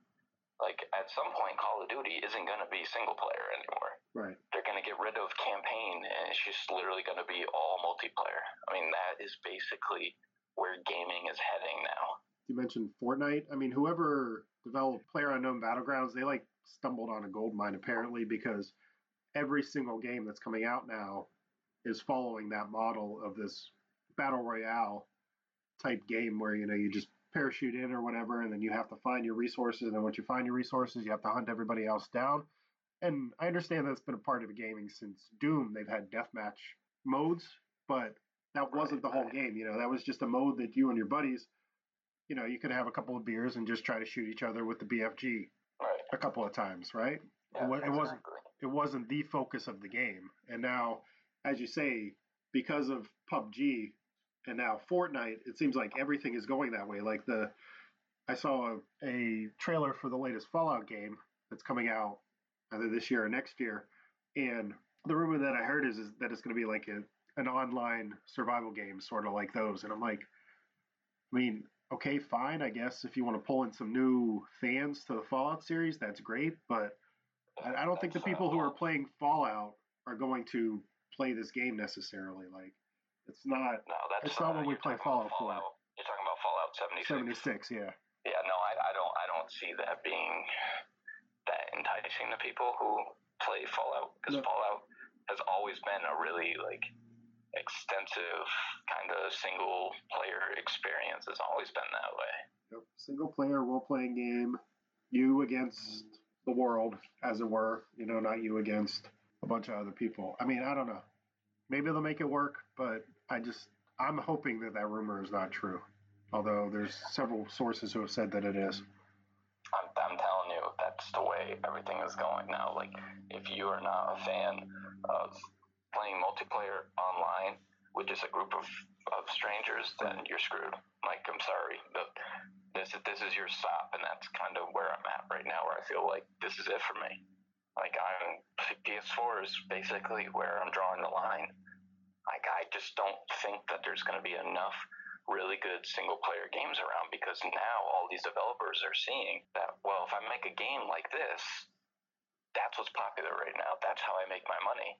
Like at some point, Call of Duty isn't going to be single player anymore. Right. They're going to get rid of campaign, and it's just literally going to be all multiplayer. I mean, that is basically where gaming is heading now. You mentioned Fortnite. I mean, whoever developed Player Unknown Battlegrounds, they like stumbled on a gold mine apparently because every single game that's coming out now is following that model of this battle royale type game where you know you just parachute in or whatever and then you have to find your resources and then once you find your resources you have to hunt everybody else down and i understand that's been a part of the gaming since doom they've had deathmatch modes but that wasn't the whole right. game you know that was just a mode that you and your buddies you know you could have a couple of beers and just try to shoot each other with the bfg Right. a couple of times right Yeah, wa- it wasn't- it wasn't the focus of the game. And now, as you say, because of PUBG and now Fortnite, it seems like everything is going that way. Like the, I saw a, a trailer for the latest Fallout game that's coming out either this year or next year, and the rumor that I heard is, is that it's going to be like a, an online survival game, sort of like those. And I'm like, I mean, okay, fine, I guess if you want to pull in some new fans to the Fallout series, that's great, but I, I don't think the people who are playing Fallout are going to play this game necessarily. Like, it's not No, that's It's not uh, what we play about Fallout for. You're talking about Fallout 76. 76, yeah. Yeah, no, I, I don't I don't see that being that enticing to people who play Fallout because No. Fallout has always been a really like extensive kind of single player experience. It's always been that way. Yep. Single player role playing game, you against the world, as it were. You know, not you against a bunch of other people. I mean, I don't know. Maybe they'll make it work, but I just I'm hoping that that rumor is not true. Although there's several sources who have said that it is. I'm, I'm telling you, that's the way everything is going now. Like, if you are not a fan of playing multiplayer online with just a group of, of strangers, then you're screwed. Like, I'm sorry, but this is this is your stop, and that's kind of where I'm at right now. Where I feel like this is it for me. Like, I'm PS4 is basically where I'm drawing the line. Like, I just don't think that there's going to be enough really good single player games around because now all these developers are seeing that well if I make a game like this that's what's popular right now that's how I make my money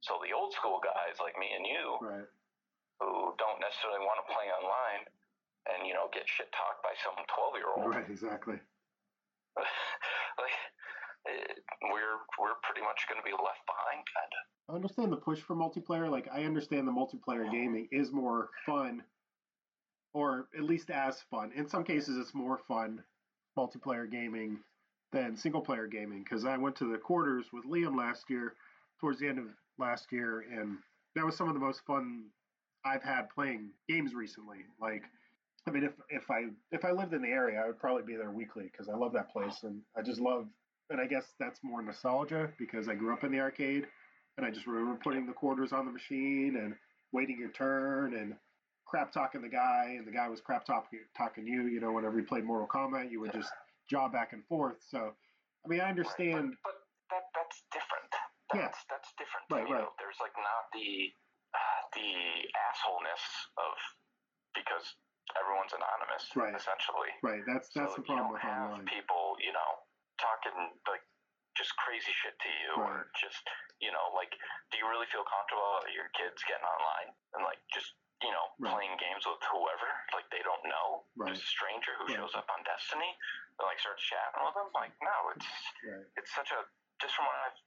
so the old school guys like me and you Right. who don't necessarily want to play online and you know get shit talked by some 12 year old Right. Exactly. (laughs) like we're we're pretty much going to be left behind kind of I understand the push for multiplayer. Like I understand the multiplayer gaming is more fun, or at least as fun. In some cases, it's more fun multiplayer gaming than single player gaming. Because I went to the quarters with Liam last year, towards the end of last year, and that was some of the most fun I've had playing games recently. Like, I mean, if if I if I lived in the area, I would probably be there weekly because I love that place and I just love. And I guess that's more nostalgia because I grew up in the arcade And I just remember putting the quarters on the machine and waiting your turn and crap talking the guy, and the guy was crap talking talking you. You know, whenever you played Mortal Kombat, you would just jaw back and forth. So, I mean, I understand. Right, but, but that that's different. That's, yeah. that's different. Right, you right. Know, there's like not the uh, the assholeness of because everyone's anonymous, right. essentially. Right. That's that's so the problem you don't with have online. people, you know, talking like just crazy shit to you, right. or just you know, like, do you really feel comfortable that your kids getting online and like just you know right. playing games with whoever, like they don't know, right. just a stranger who shows up on Destiny and like starts chatting with them? Like, no, it's it's such a just from what I've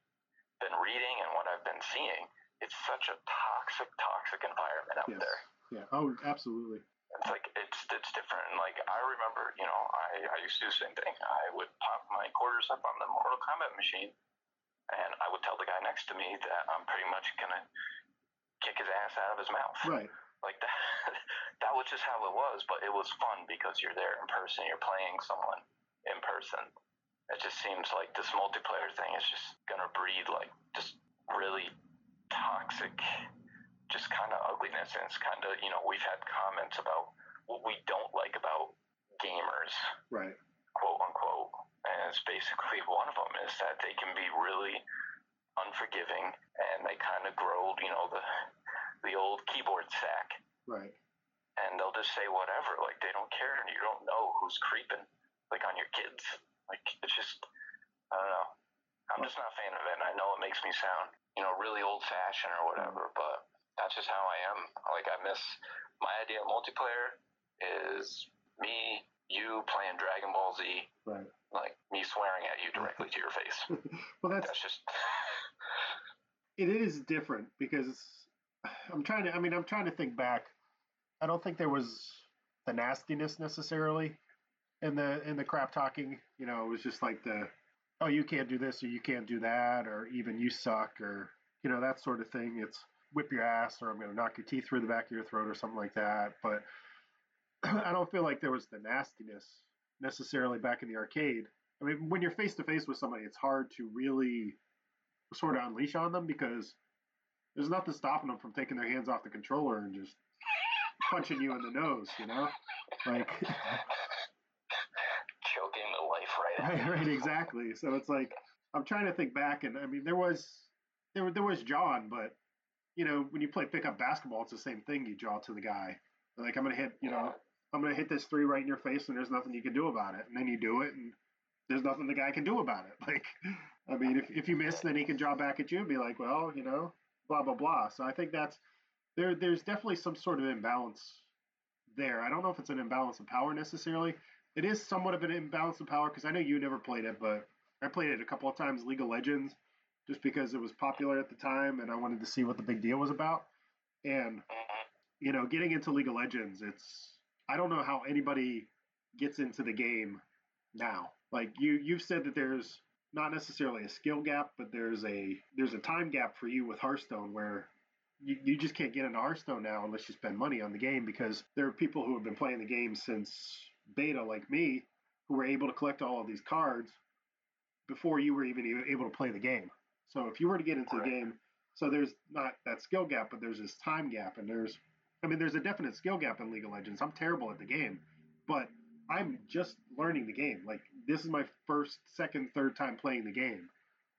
been reading and what I've been seeing, it's such a toxic, toxic environment out yes. there. Yeah. Oh, absolutely. It's like it's it's different. And like I remember, you know, I, I used to do the same thing. I would pop my quarters up on the Mortal Kombat machine, and I would tell the guy next to me that I'm pretty much gonna kick his ass out of his mouth. Right. Like that. (laughs) that was just how it was, but it was fun because you're there in person. You're playing someone in person. It just seems like this multiplayer thing is just gonna breed like just really toxic just kind of ugliness and it's kind of you know we've had comments about what we don't like about gamers right. quote unquote and it's basically (laughs) one of them is that they can be really unforgiving and they kind of grow you know the the old keyboard sack. Right. And they'll just say whatever like they don't care and you don't know who's creeping like on your kids. Like it's just i don't know. I'm just not a fan of it and i know it makes me sound you know really old fashioned or whatever mm. but that's just how I am. Like I miss my idea of multiplayer is me, you playing Dragon Ball Z, right? Like me swearing at you directly to your face. (laughs) well, that's, that's just. (laughs) it is different because I'm trying to. I mean, I'm trying to think back. I don't think there was the nastiness necessarily in the in the crap talking. You know, it was just like the, oh, you can't do this or you can't do that or even you suck or you know that sort of thing. It's whip your ass or I'm going to knock your teeth through the back of your throat or something like that. But (clears throat) I don't feel like there was the nastiness necessarily back in the arcade. I mean, when you're face to face with somebody, it's hard to really sort of unleash on them because there's nothing stopping them from taking their hands off the controller and just punching you in the nose, you know? Like (laughs) choking the life right Right, right, exactly. So it's like I'm trying to think back and I mean there was there there was John, but you know, when you play pickup basketball, it's the same thing. You draw to the guy. Like I'm gonna hit, you know, I'm gonna hit this three right in your face, and there's nothing you can do about it. And then you do it, and there's nothing the guy can do about it. (laughs) Like, I mean, if if you miss, then he can draw back at you and be like, well, you know, blah blah blah. So I think that's there. There's definitely some sort of imbalance there. I don't know if it's an imbalance of power necessarily. It is somewhat of an imbalance of power because I know you never played it, but I played it a couple of times. League of Legends just because it was popular at the time and I wanted to see what the big deal was about. And you know, getting into League of Legends, it's I don't know how anybody gets into the game now. Like you you've said that there's not necessarily a skill gap, but there's a there's a time gap for you with Hearthstone where you, you just can't get into Hearthstone now unless you spend money on the game because there are people who have been playing the game since beta like me who were able to collect all of these cards before you were even able to play the game. So if you were to get into the game, so there's not that skill gap, but there's this time gap, and there's, I mean, there's a definite skill gap in League of Legends. I'm terrible at the game, but I'm just learning the game. Like this is my first, second, third time playing the game,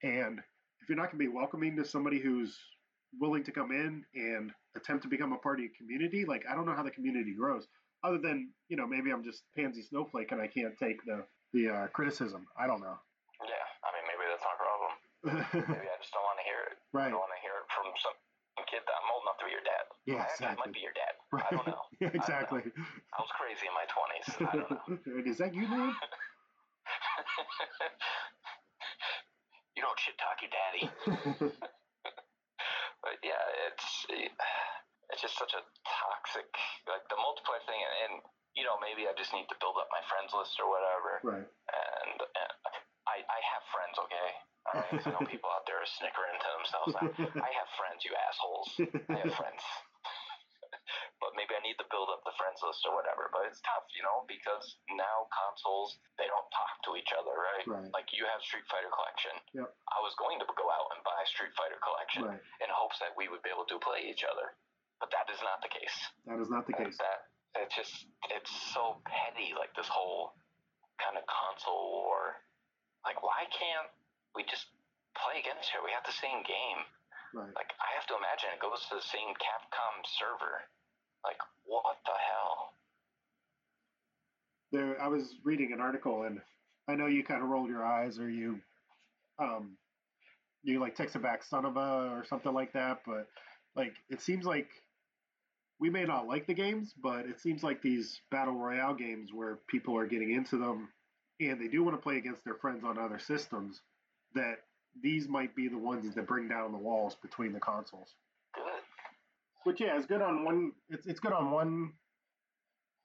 and if you're not going to be welcoming to somebody who's willing to come in and attempt to become a part of your community, like I don't know how the community grows. Other than you know maybe I'm just pansy snowflake and I can't take the the uh, criticism. I don't know. Yeah, I mean maybe that's my problem. Maybe I just don't want to hear it. Right. I don't want to hear it from some kid that I'm old enough to be your dad. Yeah, I exactly. might be your dad. Right. (laughs) I don't know. yeah, exactly. I, I, was crazy in my 20s. I don't know. (laughs) Is that you, man? (laughs) you don't shit talk your daddy. but yeah, it's it's just such a toxic like the multiplayer thing, and, and you know maybe I just need to build up my friends list or whatever. Right. And, and I I have friends, okay. I know people out there are snickering to themselves. I, I have friends, you assholes. I have friends. (laughs) but maybe I need need to build up the friends list or whatever. But it's tough, you know, because now consoles they don't talk to each other, right? Right. Like you have Street Fighter Collection. Yep. I was going to go out and buy Street Fighter Collection Right. in hopes that we would be able to play each other, but that is not the case. That is not the That- case. That it's just it's so petty, like this whole kind of console war. Like, why can't we just play against other? We have the same game. Right. Like, I have to imagine it goes to the same Capcom server. Like, what the hell? There, I was reading an article, and I know you kind of rolled your eyes, or you, um, you like texted back "son of a" or something like that. But like, it seems like we may not like the games, but it seems like these battle royale games where people are getting into them, and they do want to play against their friends on other systems. That these might be the ones that bring down the walls between the consoles. Good. Which yeah, it's good on one. It's it's good on one.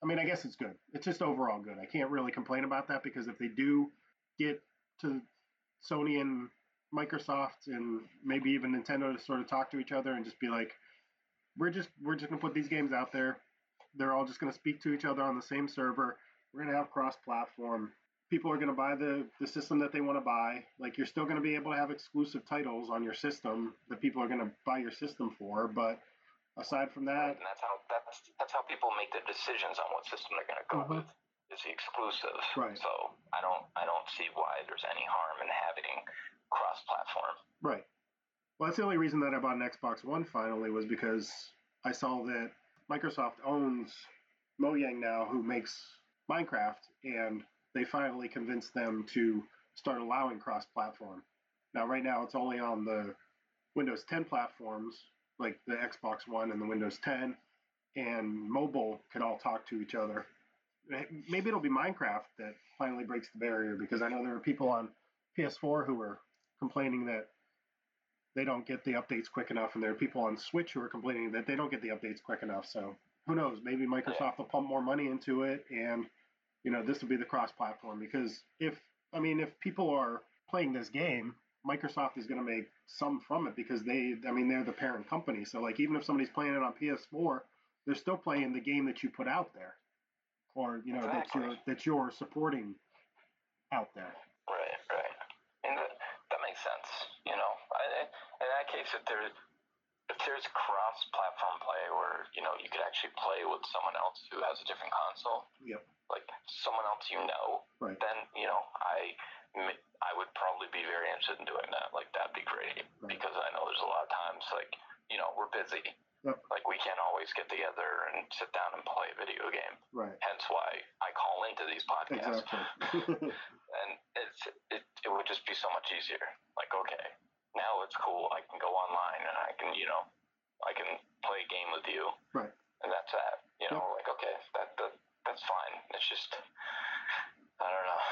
I mean, I guess it's good. It's just overall good. I can't really complain about that because if they do get to Sony and Microsoft and maybe even Nintendo to sort of talk to each other and just be like, we're just we're just gonna put these games out there. They're all just gonna speak to each other on the same server. We're gonna have cross-platform. People are gonna buy the the system that they want to buy. Like you're still gonna be able to have exclusive titles on your system that people are gonna buy your system for, but aside from that, and that's how that's that's how people make their decisions on what system they're going to go Mhm. with. Is the exclusive. Right. So I don't I don't see why there's any harm in having cross-platform. Right. Well, that's the only reason that I bought an Xbox One finally was because I saw that Microsoft owns Mojang now, who makes Minecraft, and they finally convinced them to start allowing cross-platform. Now, right now, it's only on the Windows 10 platforms, like the Xbox One and the Windows 10, and mobile can all talk to each other. Maybe it'll be Minecraft that finally breaks the barrier because I know there are people on PS4 who are complaining that they don't get the updates quick enough, and there are people on Switch who are complaining that they don't get the updates quick enough. So who knows? Maybe Microsoft will pump more money into it, and you know this will be the cross-platform. Because if I mean, if people are playing this game, Microsoft is going to make some from it because they, I mean, they're the parent company. So like, even if somebody's playing it on PS4, they're still playing the game that you put out there, or you know that you're that you're supporting out there. Right, right. And that, that makes sense. You know, I, in that case, if there if there's cross-platform play where you know you could actually play with someone else who has a different console, Yep. like someone else you know, Right. then you know I I would probably be very interested in doing that. Like that'd be great Right. because I know there's a lot of times like you know we're busy. Yep. Like we can't always get together and sit down and play a video game. Right. Hence why I call into these podcasts Exactly. (laughs) and it's it, it would just be so much easier. Like, okay, now it's cool. I can go online and I can, you know, I can play a game with you. Right. And that's that. You know, like okay, that, that that's fine. It's just I don't know.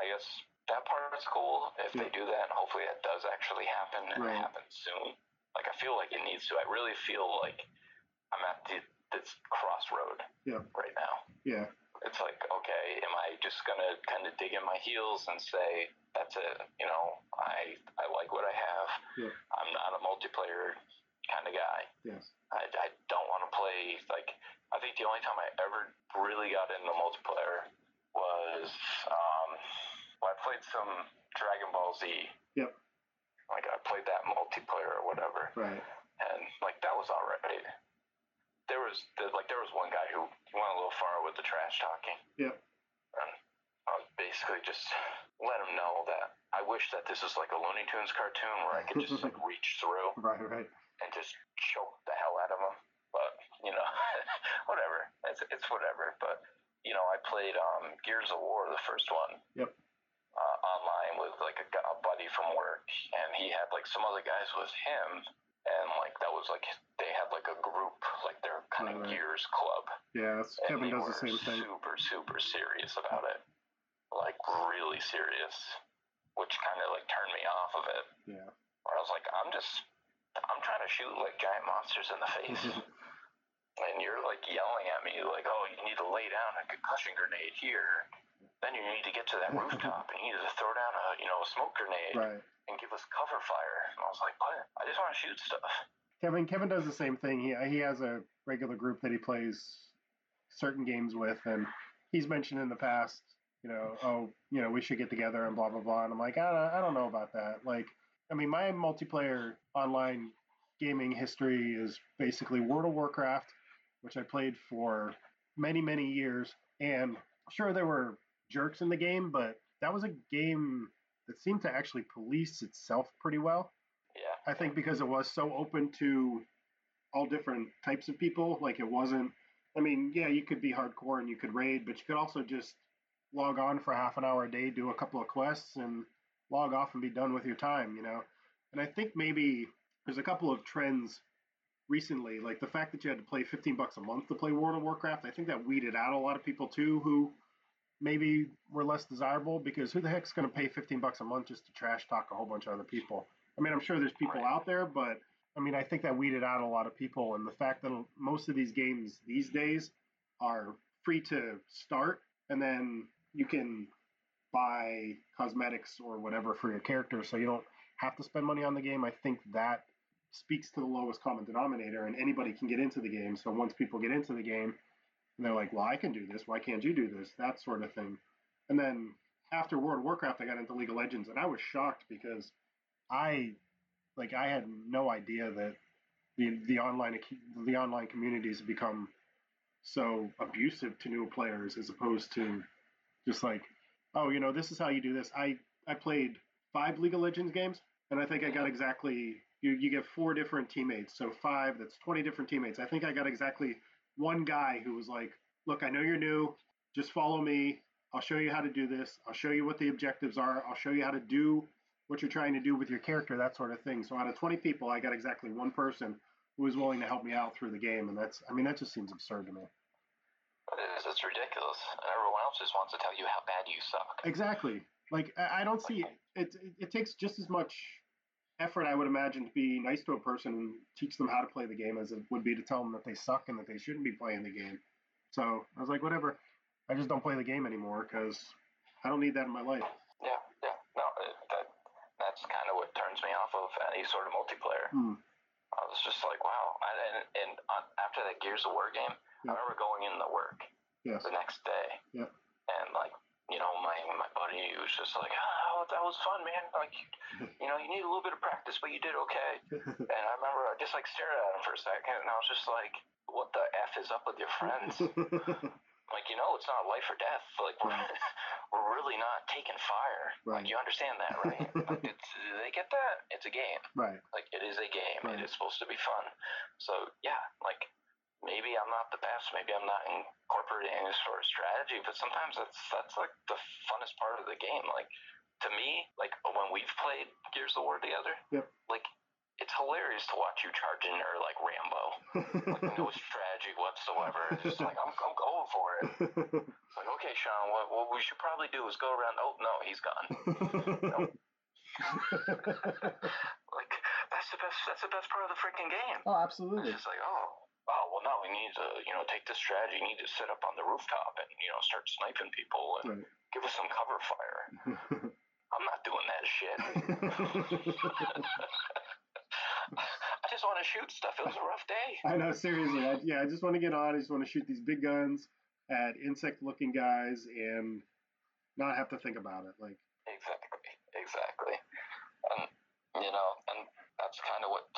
I guess that part is cool if they do that, and hopefully that does actually happen and Right. it happens soon. Like I feel like it needs to. I really feel like I'm at the, this crossroad Yeah. right now yeah. It's like, okay, am I just gonna kind of dig in my heels and say that's it? You know, I I like what I have. Yeah. I'm not a multiplayer kind of guy. Yes. I, I don't want to play like. I think the only time I ever really got into multiplayer was um, when I played some Dragon Ball Z. Yep. Like I played that multiplayer or whatever Right. and like that was all right. There was there, like there was one guy who went a little far with the trash talking. Yeah. And I basically just let him know that I wish that this was like a Looney Tunes cartoon where I could just like (laughs) reach through Right. Right. and just choke the hell out of him. But you know, (laughs) whatever. It's it's whatever. But you know, I played um, Gears of War, the first one. Yep. Uh, online with like a, a buddy from work, and he had like some other guys with him, and like that was like they had like a group, like their kind of Right. Gears club, Yeah. Kevin does the same thing. super super serious about it, like really serious, which kind of like turned me off of it. Yeah. Where I was like, I'm just, I'm trying to shoot like giant monsters in the face, (laughs) and you're like yelling at me like, oh, you need to lay down a concussion grenade here. Then you need to get to that (laughs) rooftop and you need to throw down a, you know, a smoke grenade right. And give us cover fire. And I was like, what? I just want to shoot stuff. Kevin Kevin does the same thing. He he has a regular group that he plays certain games with, and he's mentioned in the past, you know, oh, you know, we should get together and blah blah blah. And I'm like, I don't, I don't know about that. Like, I mean, my multiplayer online gaming history is basically World of Warcraft, which I played for many many years, and sure there were jerks in the game, but that was a game that seemed to actually police itself pretty well. Yeah. I think because it was so open to all different types of people. Like it wasn't. I mean, yeah, you could be hardcore and you could raid, but you could also just log on for half an hour a day, do a couple of quests, and log off and be done with your time. You know. And I think maybe there's a couple of trends recently, like the fact that you had to play 15 bucks a month to play World of Warcraft. I think that weeded out a lot of people too who maybe were less desirable because who the heck's going to pay 15 bucks a month just to trash talk a whole bunch of other people? I mean, I'm sure there's people Right. out there, but I mean, I think that weeded out a lot of people. And the fact that most of these games these days are free to start, and then you can buy cosmetics or whatever for your character, so you don't have to spend money on the game. I think that speaks to the lowest common denominator, and anybody can get into the game. So once people get into the game, and they're like, "Well, I can do this. Why can't you do this?" That sort of thing. And then after World of Warcraft, I got into League of Legends, and I was shocked because I, like, I had no idea that the the online the online communities have become so abusive to new players as opposed to just like, oh, you know, this is how you do this. I I played five League of Legends games, and I think I got exactly you you get four different teammates, so five that's twenty different teammates. I think I got exactly one guy who was like, look, I know you're new, just follow me. I'll show you how to do this. I'll show you what the objectives are. I'll show you how to do what you're trying to do with your character, that sort of thing. So out of 20 people, I got exactly one person who was willing to help me out through the game, and that's I mean that just seems absurd to me. It is. It's ridiculous. And everyone else just wants to tell you how bad you suck. Exactly. Like I don't see it. It, it takes just as much effort, I would imagine, to be nice to a person and teach them how to play the game as it would be to tell them that they suck and that they shouldn't be playing the game. So I was like, whatever. I just don't play the game anymore because I don't need that in my life. Yeah, yeah. No, it, that that's kind of what turns me off of any sort of multiplayer. Hmm. I was just like, wow. And and, and on, after that Gears of War game, I remember going in to work Yes. the next day. Yep. And like, you know, my my buddy was just like, oh, that was fun, man. Like, (laughs) you know, you need a little bit of practice, but you did okay. And I remember I just like stared at him for a second, and I was just like, what the f is up with your friends? (laughs) like, you know, it's not life or death. Like, we're (laughs) we're really not taking fire. Right. Like, you understand that, right? like, it's, they get that. It's a game. right. Like, it is a game. Right. It is supposed to be fun. So yeah, like maybe I'm not the best. Maybe I'm not incorporating any sort of strategy, but sometimes that's that's like the funnest part of the game. Like to me, like when we've played Gears of War together, Yep. like it's hilarious to watch you charging in there like Rambo, like (laughs) no strategy whatsoever. It's just like I'm, I'm going for it. It's like okay, Sean, what what we should probably do is go around. Oh no, he's gone. (laughs) (laughs) Like that's the best. That's the best part of the freaking game. oh, It's absolutely. just like, oh, oh, well, now we need to, you know, take this strategy. You need to sit up on the rooftop and, you know, start sniping people and Right. give us some cover fire. (laughs) I'm not doing that shit. (laughs) I just want to shoot stuff. It was a rough day. I know, seriously. I, yeah, I just want to get on. I just want to shoot these big guns at insect-looking guys and not have to think about it. Like, Exactly, exactly. And, you know, and that's kind of what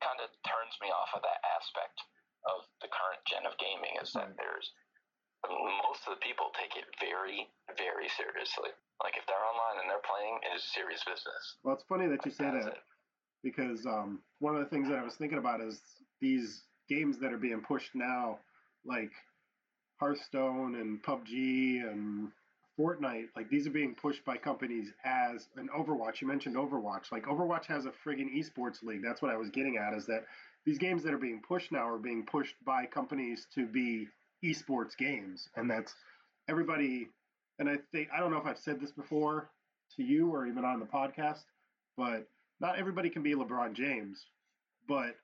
kind of turns me off of that aspect of the current gen of that there's most of the people take it very, very seriously. Like if they're online and they're playing, it is serious business. well, it's funny that you say That's that it. because um, one of the things that I was thinking about is these games that are being pushed now, like Hearthstone and PUBG and Fortnite, like these are being pushed by companies as an Overwatch. You mentioned Overwatch. Like Overwatch has a friggin' esports league. That's what I was getting at. Is that these games that are being pushed now are being pushed by companies to be esports games, and that's everybody. And I think I don't know if I've said this before to you or even on the podcast, but not everybody can be LeBron James, but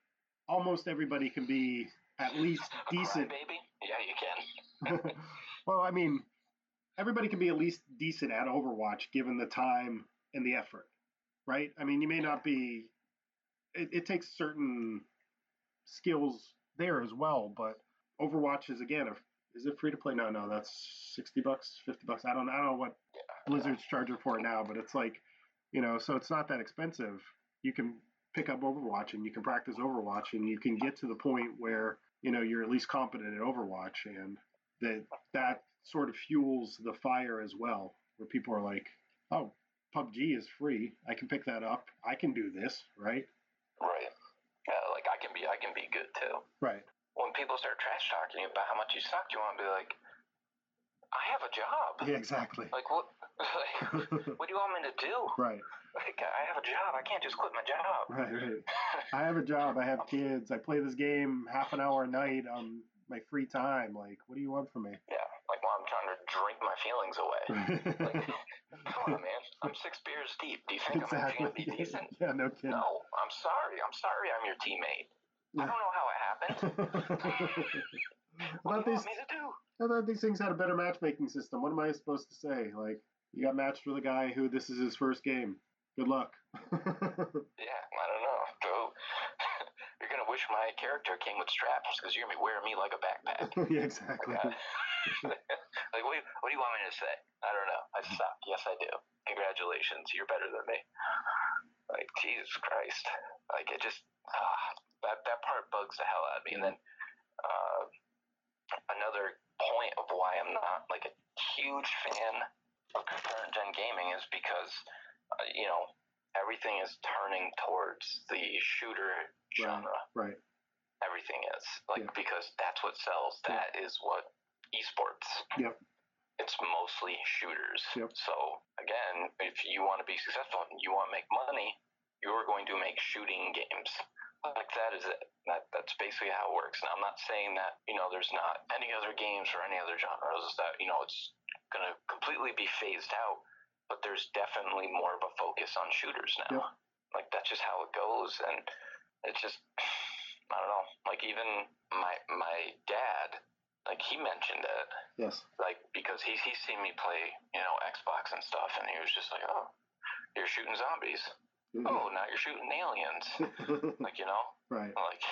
almost everybody can be at least decent. baby. Yeah, you can. (laughs) well, I mean, everybody can be at least decent at Overwatch given the time and the effort, right? I mean, you may not be. It, it takes certain skills there as well, but Overwatch is again a is it free to play? No, no, that's sixty bucks, fifty bucks. I don't, I don't know what Yeah. Blizzard's charging for it now, but it's like, you know, so it's not that expensive. You can pick up Overwatch and you can practice Overwatch and you can get to the point where you know you're at least competent at Overwatch, and that that sort of fuels the fire as well, where people are like, oh, PUBG is free. I can pick that up. I can do this, right? Right. Yeah, like I can be I can be good too. Right. When people start trash talking you about how much you suck, you want to be like, I have a job. Yeah, exactly. Like what? (laughs) Like, (laughs) what do you want me to do? right. Like I have a job. I can't just quit my job. Right, right. (laughs) I have a job. I have kids. I play this game half an hour a night on my free time. Like, what do you want from me? Yeah, like while I'm trying to drink my feelings away. Like, come on, man. I'm six beers deep. Do you think I'm gonna be decent? Yeah, no kidding. No, I'm sorry. I'm sorry. I'm your teammate. I don't know how it happened. I (laughs) What thought do you these, want me to do? I thought these things had a better matchmaking system. What am I supposed to say? Like, you got matched with a guy who this is his first game. Good luck. (laughs) Yeah, I don't know. Go. (laughs) You're gonna wish my character came with straps because you're gonna be wearing me like a backpack. yeah, exactly. like, what do, you, what do you want me to say? I don't know. I suck. Yes, I do. Congratulations, you're better than me. Like, Jesus Christ. Like, it just, ah, that, that part bugs the hell out of me. And then, uh, another point of why I'm not, like, a huge fan of current gen gaming is because, uh, you know, everything is turning towards the shooter genre Right. everything is like Yeah. because that's what sells Yeah. That is what esports Yep. it's mostly shooters Yep. so again if you want to be successful and you want to make money you're going to make shooting games like that is it that that's basically how it works and i'm not saying that you know there's not any other games or any other genres that you know it's going to completely be phased out but there's definitely more of a focus on shooters now Yep. like that's just how it goes and it's just I don't know. Like even my my dad, like he mentioned it, Yes. like because he's he's seen me play, you know, Xbox and stuff, and he was just like, oh, you're shooting zombies. Oh, now you're shooting aliens. (laughs) like you know, right. like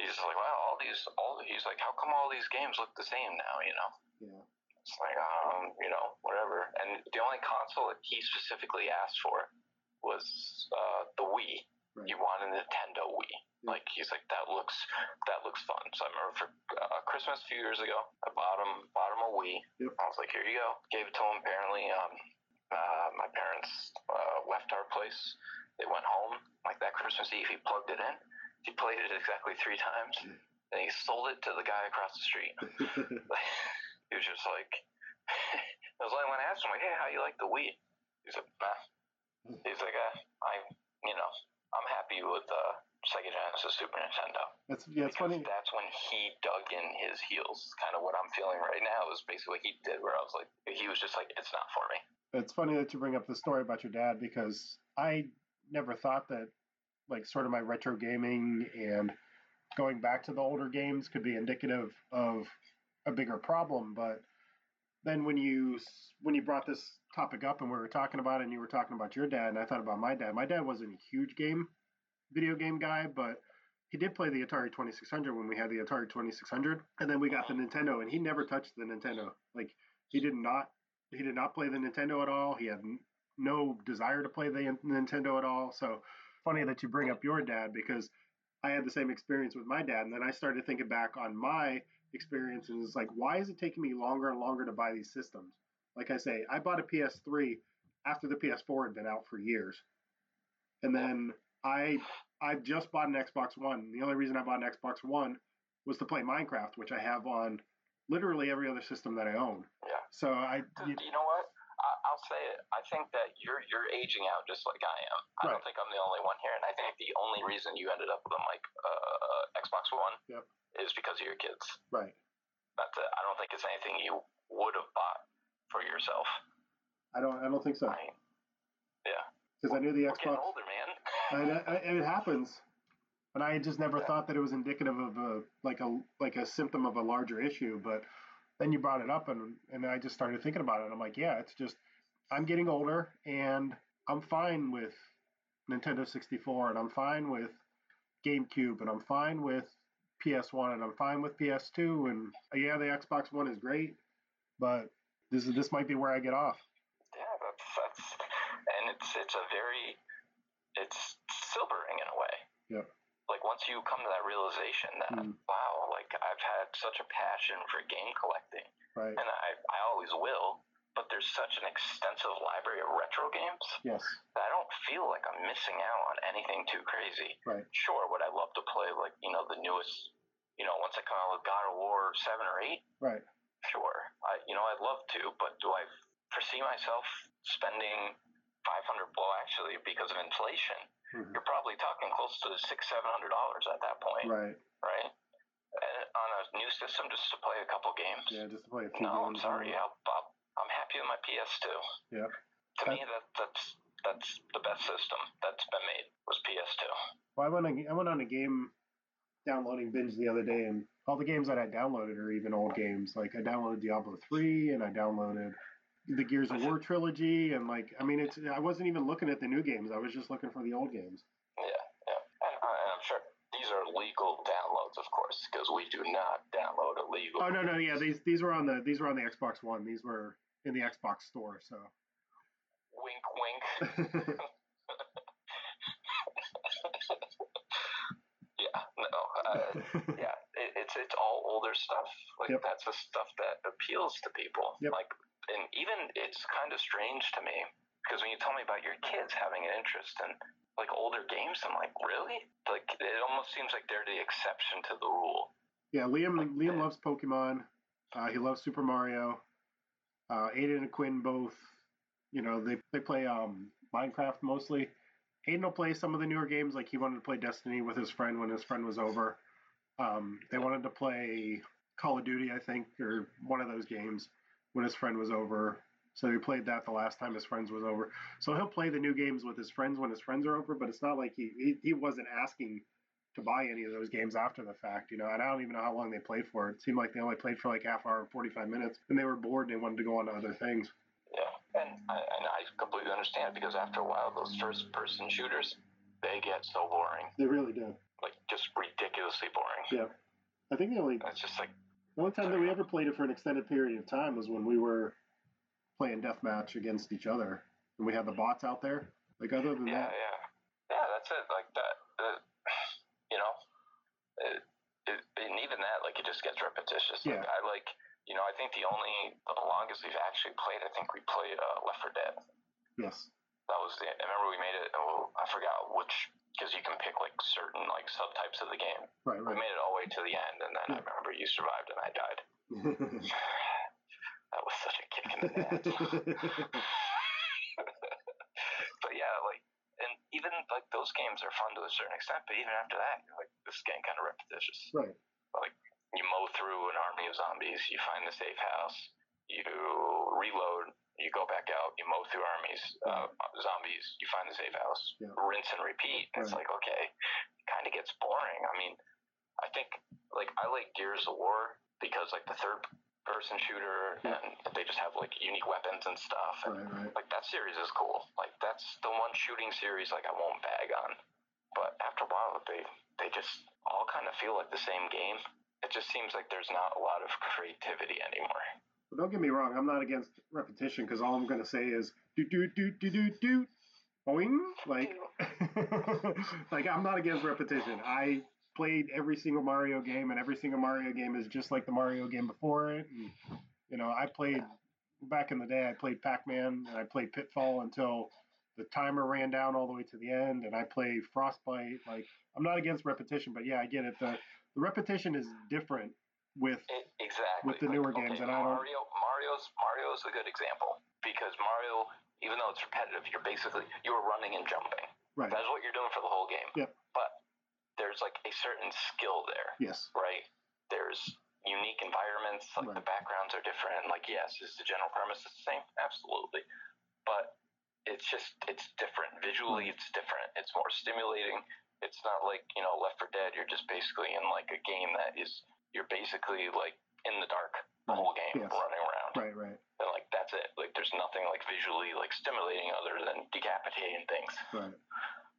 he's like, wow, all these, all he's like, how come all these games look the same now? You know. Yeah. It's like, um, you know, whatever. And the only console that he specifically asked for was uh, the Wii. Right. He wanted a Nintendo Wii. Yeah. Like he's like that looks that looks fun. So I remember for uh, Christmas a few years ago, I bought him bought him a Wii. Yep. I was like, here you go. Gave it to him. Apparently, um, uh, my parents uh, left our place. They went home. Like that Christmas Eve, he plugged it in. He played it exactly three times. (laughs) Then he sold it to the guy across the street (laughs) (laughs) he was just like, I was like, when I asked him, like, hey, how you like the Wii? He's like, nah. He's like, uh, I, you know, I'm happy with uh, Sega Genesis, Super Nintendo. That's yeah. It's funny. that's when he dug in his heels. Kind of what I'm feeling right now is basically what he did, where I was like, he was just like, it's not for me. It's funny that you bring up the story about your dad because I never thought that like sort of my retro gaming and going back to the older games could be indicative of a bigger problem. But then when you when you brought this topic up and we were talking about it and you were talking about your dad and I thought about my dad. My dad wasn't a huge game video game guy, but he did play the Atari 2600 when we had the Atari 2600 and then we got the Nintendo and he never touched the Nintendo. Like he did not he did not play the Nintendo at all. He had no desire to play the Nintendo at all. So funny that you bring up your dad because I had the same experience with my dad, and then I started thinking back on my experience, and it's like, why is it taking me longer and longer to buy these systems? Like I say, I bought a PS3 after the PS4 had been out for years, and then I I just bought an Xbox One. The only reason I bought an Xbox One was to play Minecraft, which I have on literally every other system that I own. Yeah. So I Dude, you know what? I, I'll say it. I think that you're you're aging out just like I am. I Right. don't think I'm the only one here, and I think the only reason you ended up with a mic, uh, Xbox One Yep. is because of your kids. right. That's it. I don't think it's anything you would have bought for yourself. I don't I don't think so I, because I knew the Xbox. older, man. (laughs) and, it- and it happens. But I just never thought that it was indicative of a like a like a symptom of a larger issue. But then you brought it up, and and I just started thinking about it. I'm like, yeah, it's just I'm getting older, and I'm fine with Nintendo 64, and I'm fine with GameCube, and I'm fine with PS1, and I'm fine with PS2. And yeah, the Xbox One is great, but this is this might be where I get off. Yeah, that's that's, and it's it's a very it's sobering in a way. Yep. Like once you come to that realization that Mm. wow, like I've had such a passion for game collecting, Right. and I I always will. But there's such an extensive library of retro games Yes. that I don't feel like I'm missing out on anything too crazy. Right. Sure, would I love to play like you know the newest, you know, once I come out with God of War seven or eight? Right. Sure, I you know I'd love to, but do I foresee myself spending 500? Well, actually, because of inflation, Mhm. you're probably talking close to six, seven hundred dollars at that point, Right. right? And on a new system, just to play a couple games. Yeah, just to play a few no, I'm sorry. I'll, I'll, I'm happy with my PS2. Yeah. To me, that that's that's the best system that's been made was PS2. Well, I went on, I went on a game downloading binge the other day, and all the games that I downloaded are even old games. Like I downloaded Diablo three, and I downloaded the Gears of War trilogy, and like I mean, it's I wasn't even looking at the new games. I was just looking for the old games. Yeah, yeah. And, uh, and I'm sure these are legal downloads, of course, because we do not download illegal. Oh no, no, yeah, these these were on the these were on the Xbox One. These were in the Xbox store. So Wink, wink. (laughs) (laughs) Yeah, no. Uh, yeah, it's all older stuff. Like Yep. that's the stuff that appeals to people. Yep. Like, and even it's kind of strange to me because when you tell me about your kids having an interest in like older games, I'm like, really? Like, it almost seems like they're the exception to the rule. yeah, Liam Liam loves Pokemon. Uh, he loves Super Mario. Uh, Aiden and Quinn both, you know, they they play um, Minecraft mostly. Aiden will play some of the newer games, like he wanted to play Destiny with his friend when his friend was over. Um, they wanted to play Call of Duty, I think, or one of those games when his friend was over. So he played that the last time his friends was over. So he'll play the new games with his friends when his friends are over, but it's not like he he, he wasn't asking to buy any of those games after the fact, you know. And I don't even know how long they played for. It seemed like they only played for like half hour and forty five minutes, and they were bored and they wanted to go on to other things. Yeah, and I, and I completely understand because after a while, those first-person shooters they get so boring, They really do. Like just ridiculously boring. Yeah. I think the only It's just like the only time that we ever played it for an extended period of time was when we were playing deathmatch against each other, and we had the bots out there. Like other than Yeah, that, yeah, yeah. Yeah, that's it. Like that. Uh, (sighs) you know, it, it, and even that, like, it just gets repetitious. Like, Yeah. I like, you know, I think the only, the longest we've actually played, I think we played uh, Left 4 Dead. yes, That was the. I remember we made it. Oh, I forgot which, because you can pick like certain like subtypes of the game. right, We made it all the way to the end, and then I remember you survived and I died. (laughs) That was such a kick in the nuts. (laughs) but yeah, like, and even like those games are fun to a certain extent, but even after that, like, this is getting kind of repetitious. right. Like you mow through an army of zombies, you find the safe house, you reload, you go back out, you mow through armies, uh, zombies, you find the safe house, Yeah. rinse and repeat. And It's like, okay, kind of gets boring. I mean, I think, like, I like Gears of War because, like, the third person shooter, Yeah. and they just have, like, unique weapons and stuff. And, Right, right. like that series is cool. Like that's the one shooting series like I won't bag on. But after a while they they just all kind of feel like the same game. It just seems like there's not a lot of creativity anymore. But don't get me wrong, I'm not against repetition because all I'm gonna say is do do do do do do boing like (laughs) like I'm not against repetition. I played every single Mario game and every single Mario game is just like the Mario game before it. And, you know, I played back in the day I played Pac-Man and I played Pitfall until the timer ran down all the way to the end and I played Frostbite. Like I'm not against repetition, but yeah, I get it. The the repetition is different with It, exactly. With the Like, newer games, okay, and I don't- Mario Mario's Mario's a good example because Mario, even though it's repetitive, you're basically you're running and jumping. right. That's what you're doing for the whole game. Yep. But there's like a certain skill there. Yes. right? There's unique environments, like the backgrounds are different. Like, yes, is the general premise the same? Absolutely. But it's just, it's different. Visually, it's different. It's more stimulating. It's not like, you know, Left 4 Dead, you're just basically in like a game that is, you're basically like in the dark the whole game, Yes. running around. Right, right, And like, that's it. Like, there's nothing like visually like stimulating other than decapitating things. right.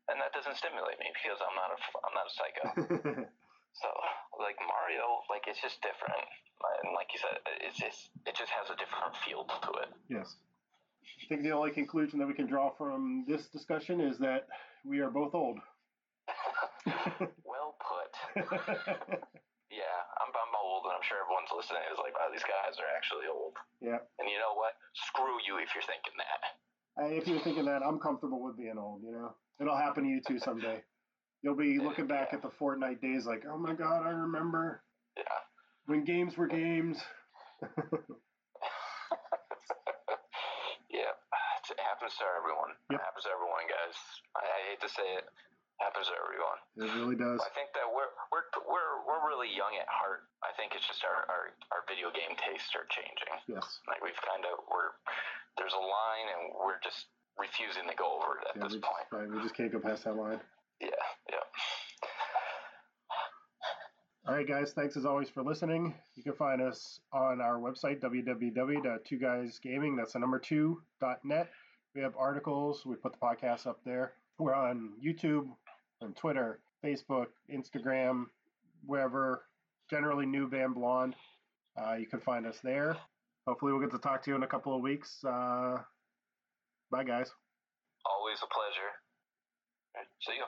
And that doesn't stimulate me because I'm not a, I'm not a psycho. (laughs) So like Mario, like it's just different. And like you said, it's just it just has a different feel to it. Yes. I think the only conclusion that we can draw from this discussion is that we are both old. (laughs) (laughs) well put. yeah, I'm, I'm old, and I'm sure everyone's listening is like, wow, these guys are actually old. Yeah. And you know what? Screw you if you're thinking that. Uh, if you're thinking that, I'm comfortable with being old. You know, it'll happen to you too someday. You'll be looking back at the Fortnite days like, oh my god, I remember. Yeah. When games were games. (laughs) yeah, it happens to everyone. Yep. It happens to everyone, guys. I, hate to say it. it. Happens to everyone. It really does. I think that we're we're we're we're really young at heart. I think it's just our our, our video game tastes are changing. Yes. Like we've kind of we're there's a line and we're just refusing to go over it at yeah, this point. Right, we just can't go past that line. Yeah, yeah. All right, guys. Thanks as always for listening. You can find us on our website, www.twoguysgaming. That's the number two dot net. We have articles. We put the podcast up there. We're on YouTube, on Twitter, Facebook, Instagram, wherever. Generally, New and Blonde. Uh, you can find us there. Hopefully, we'll get to talk to you in a couple of weeks. Uh, bye, guys. Always a pleasure. See you.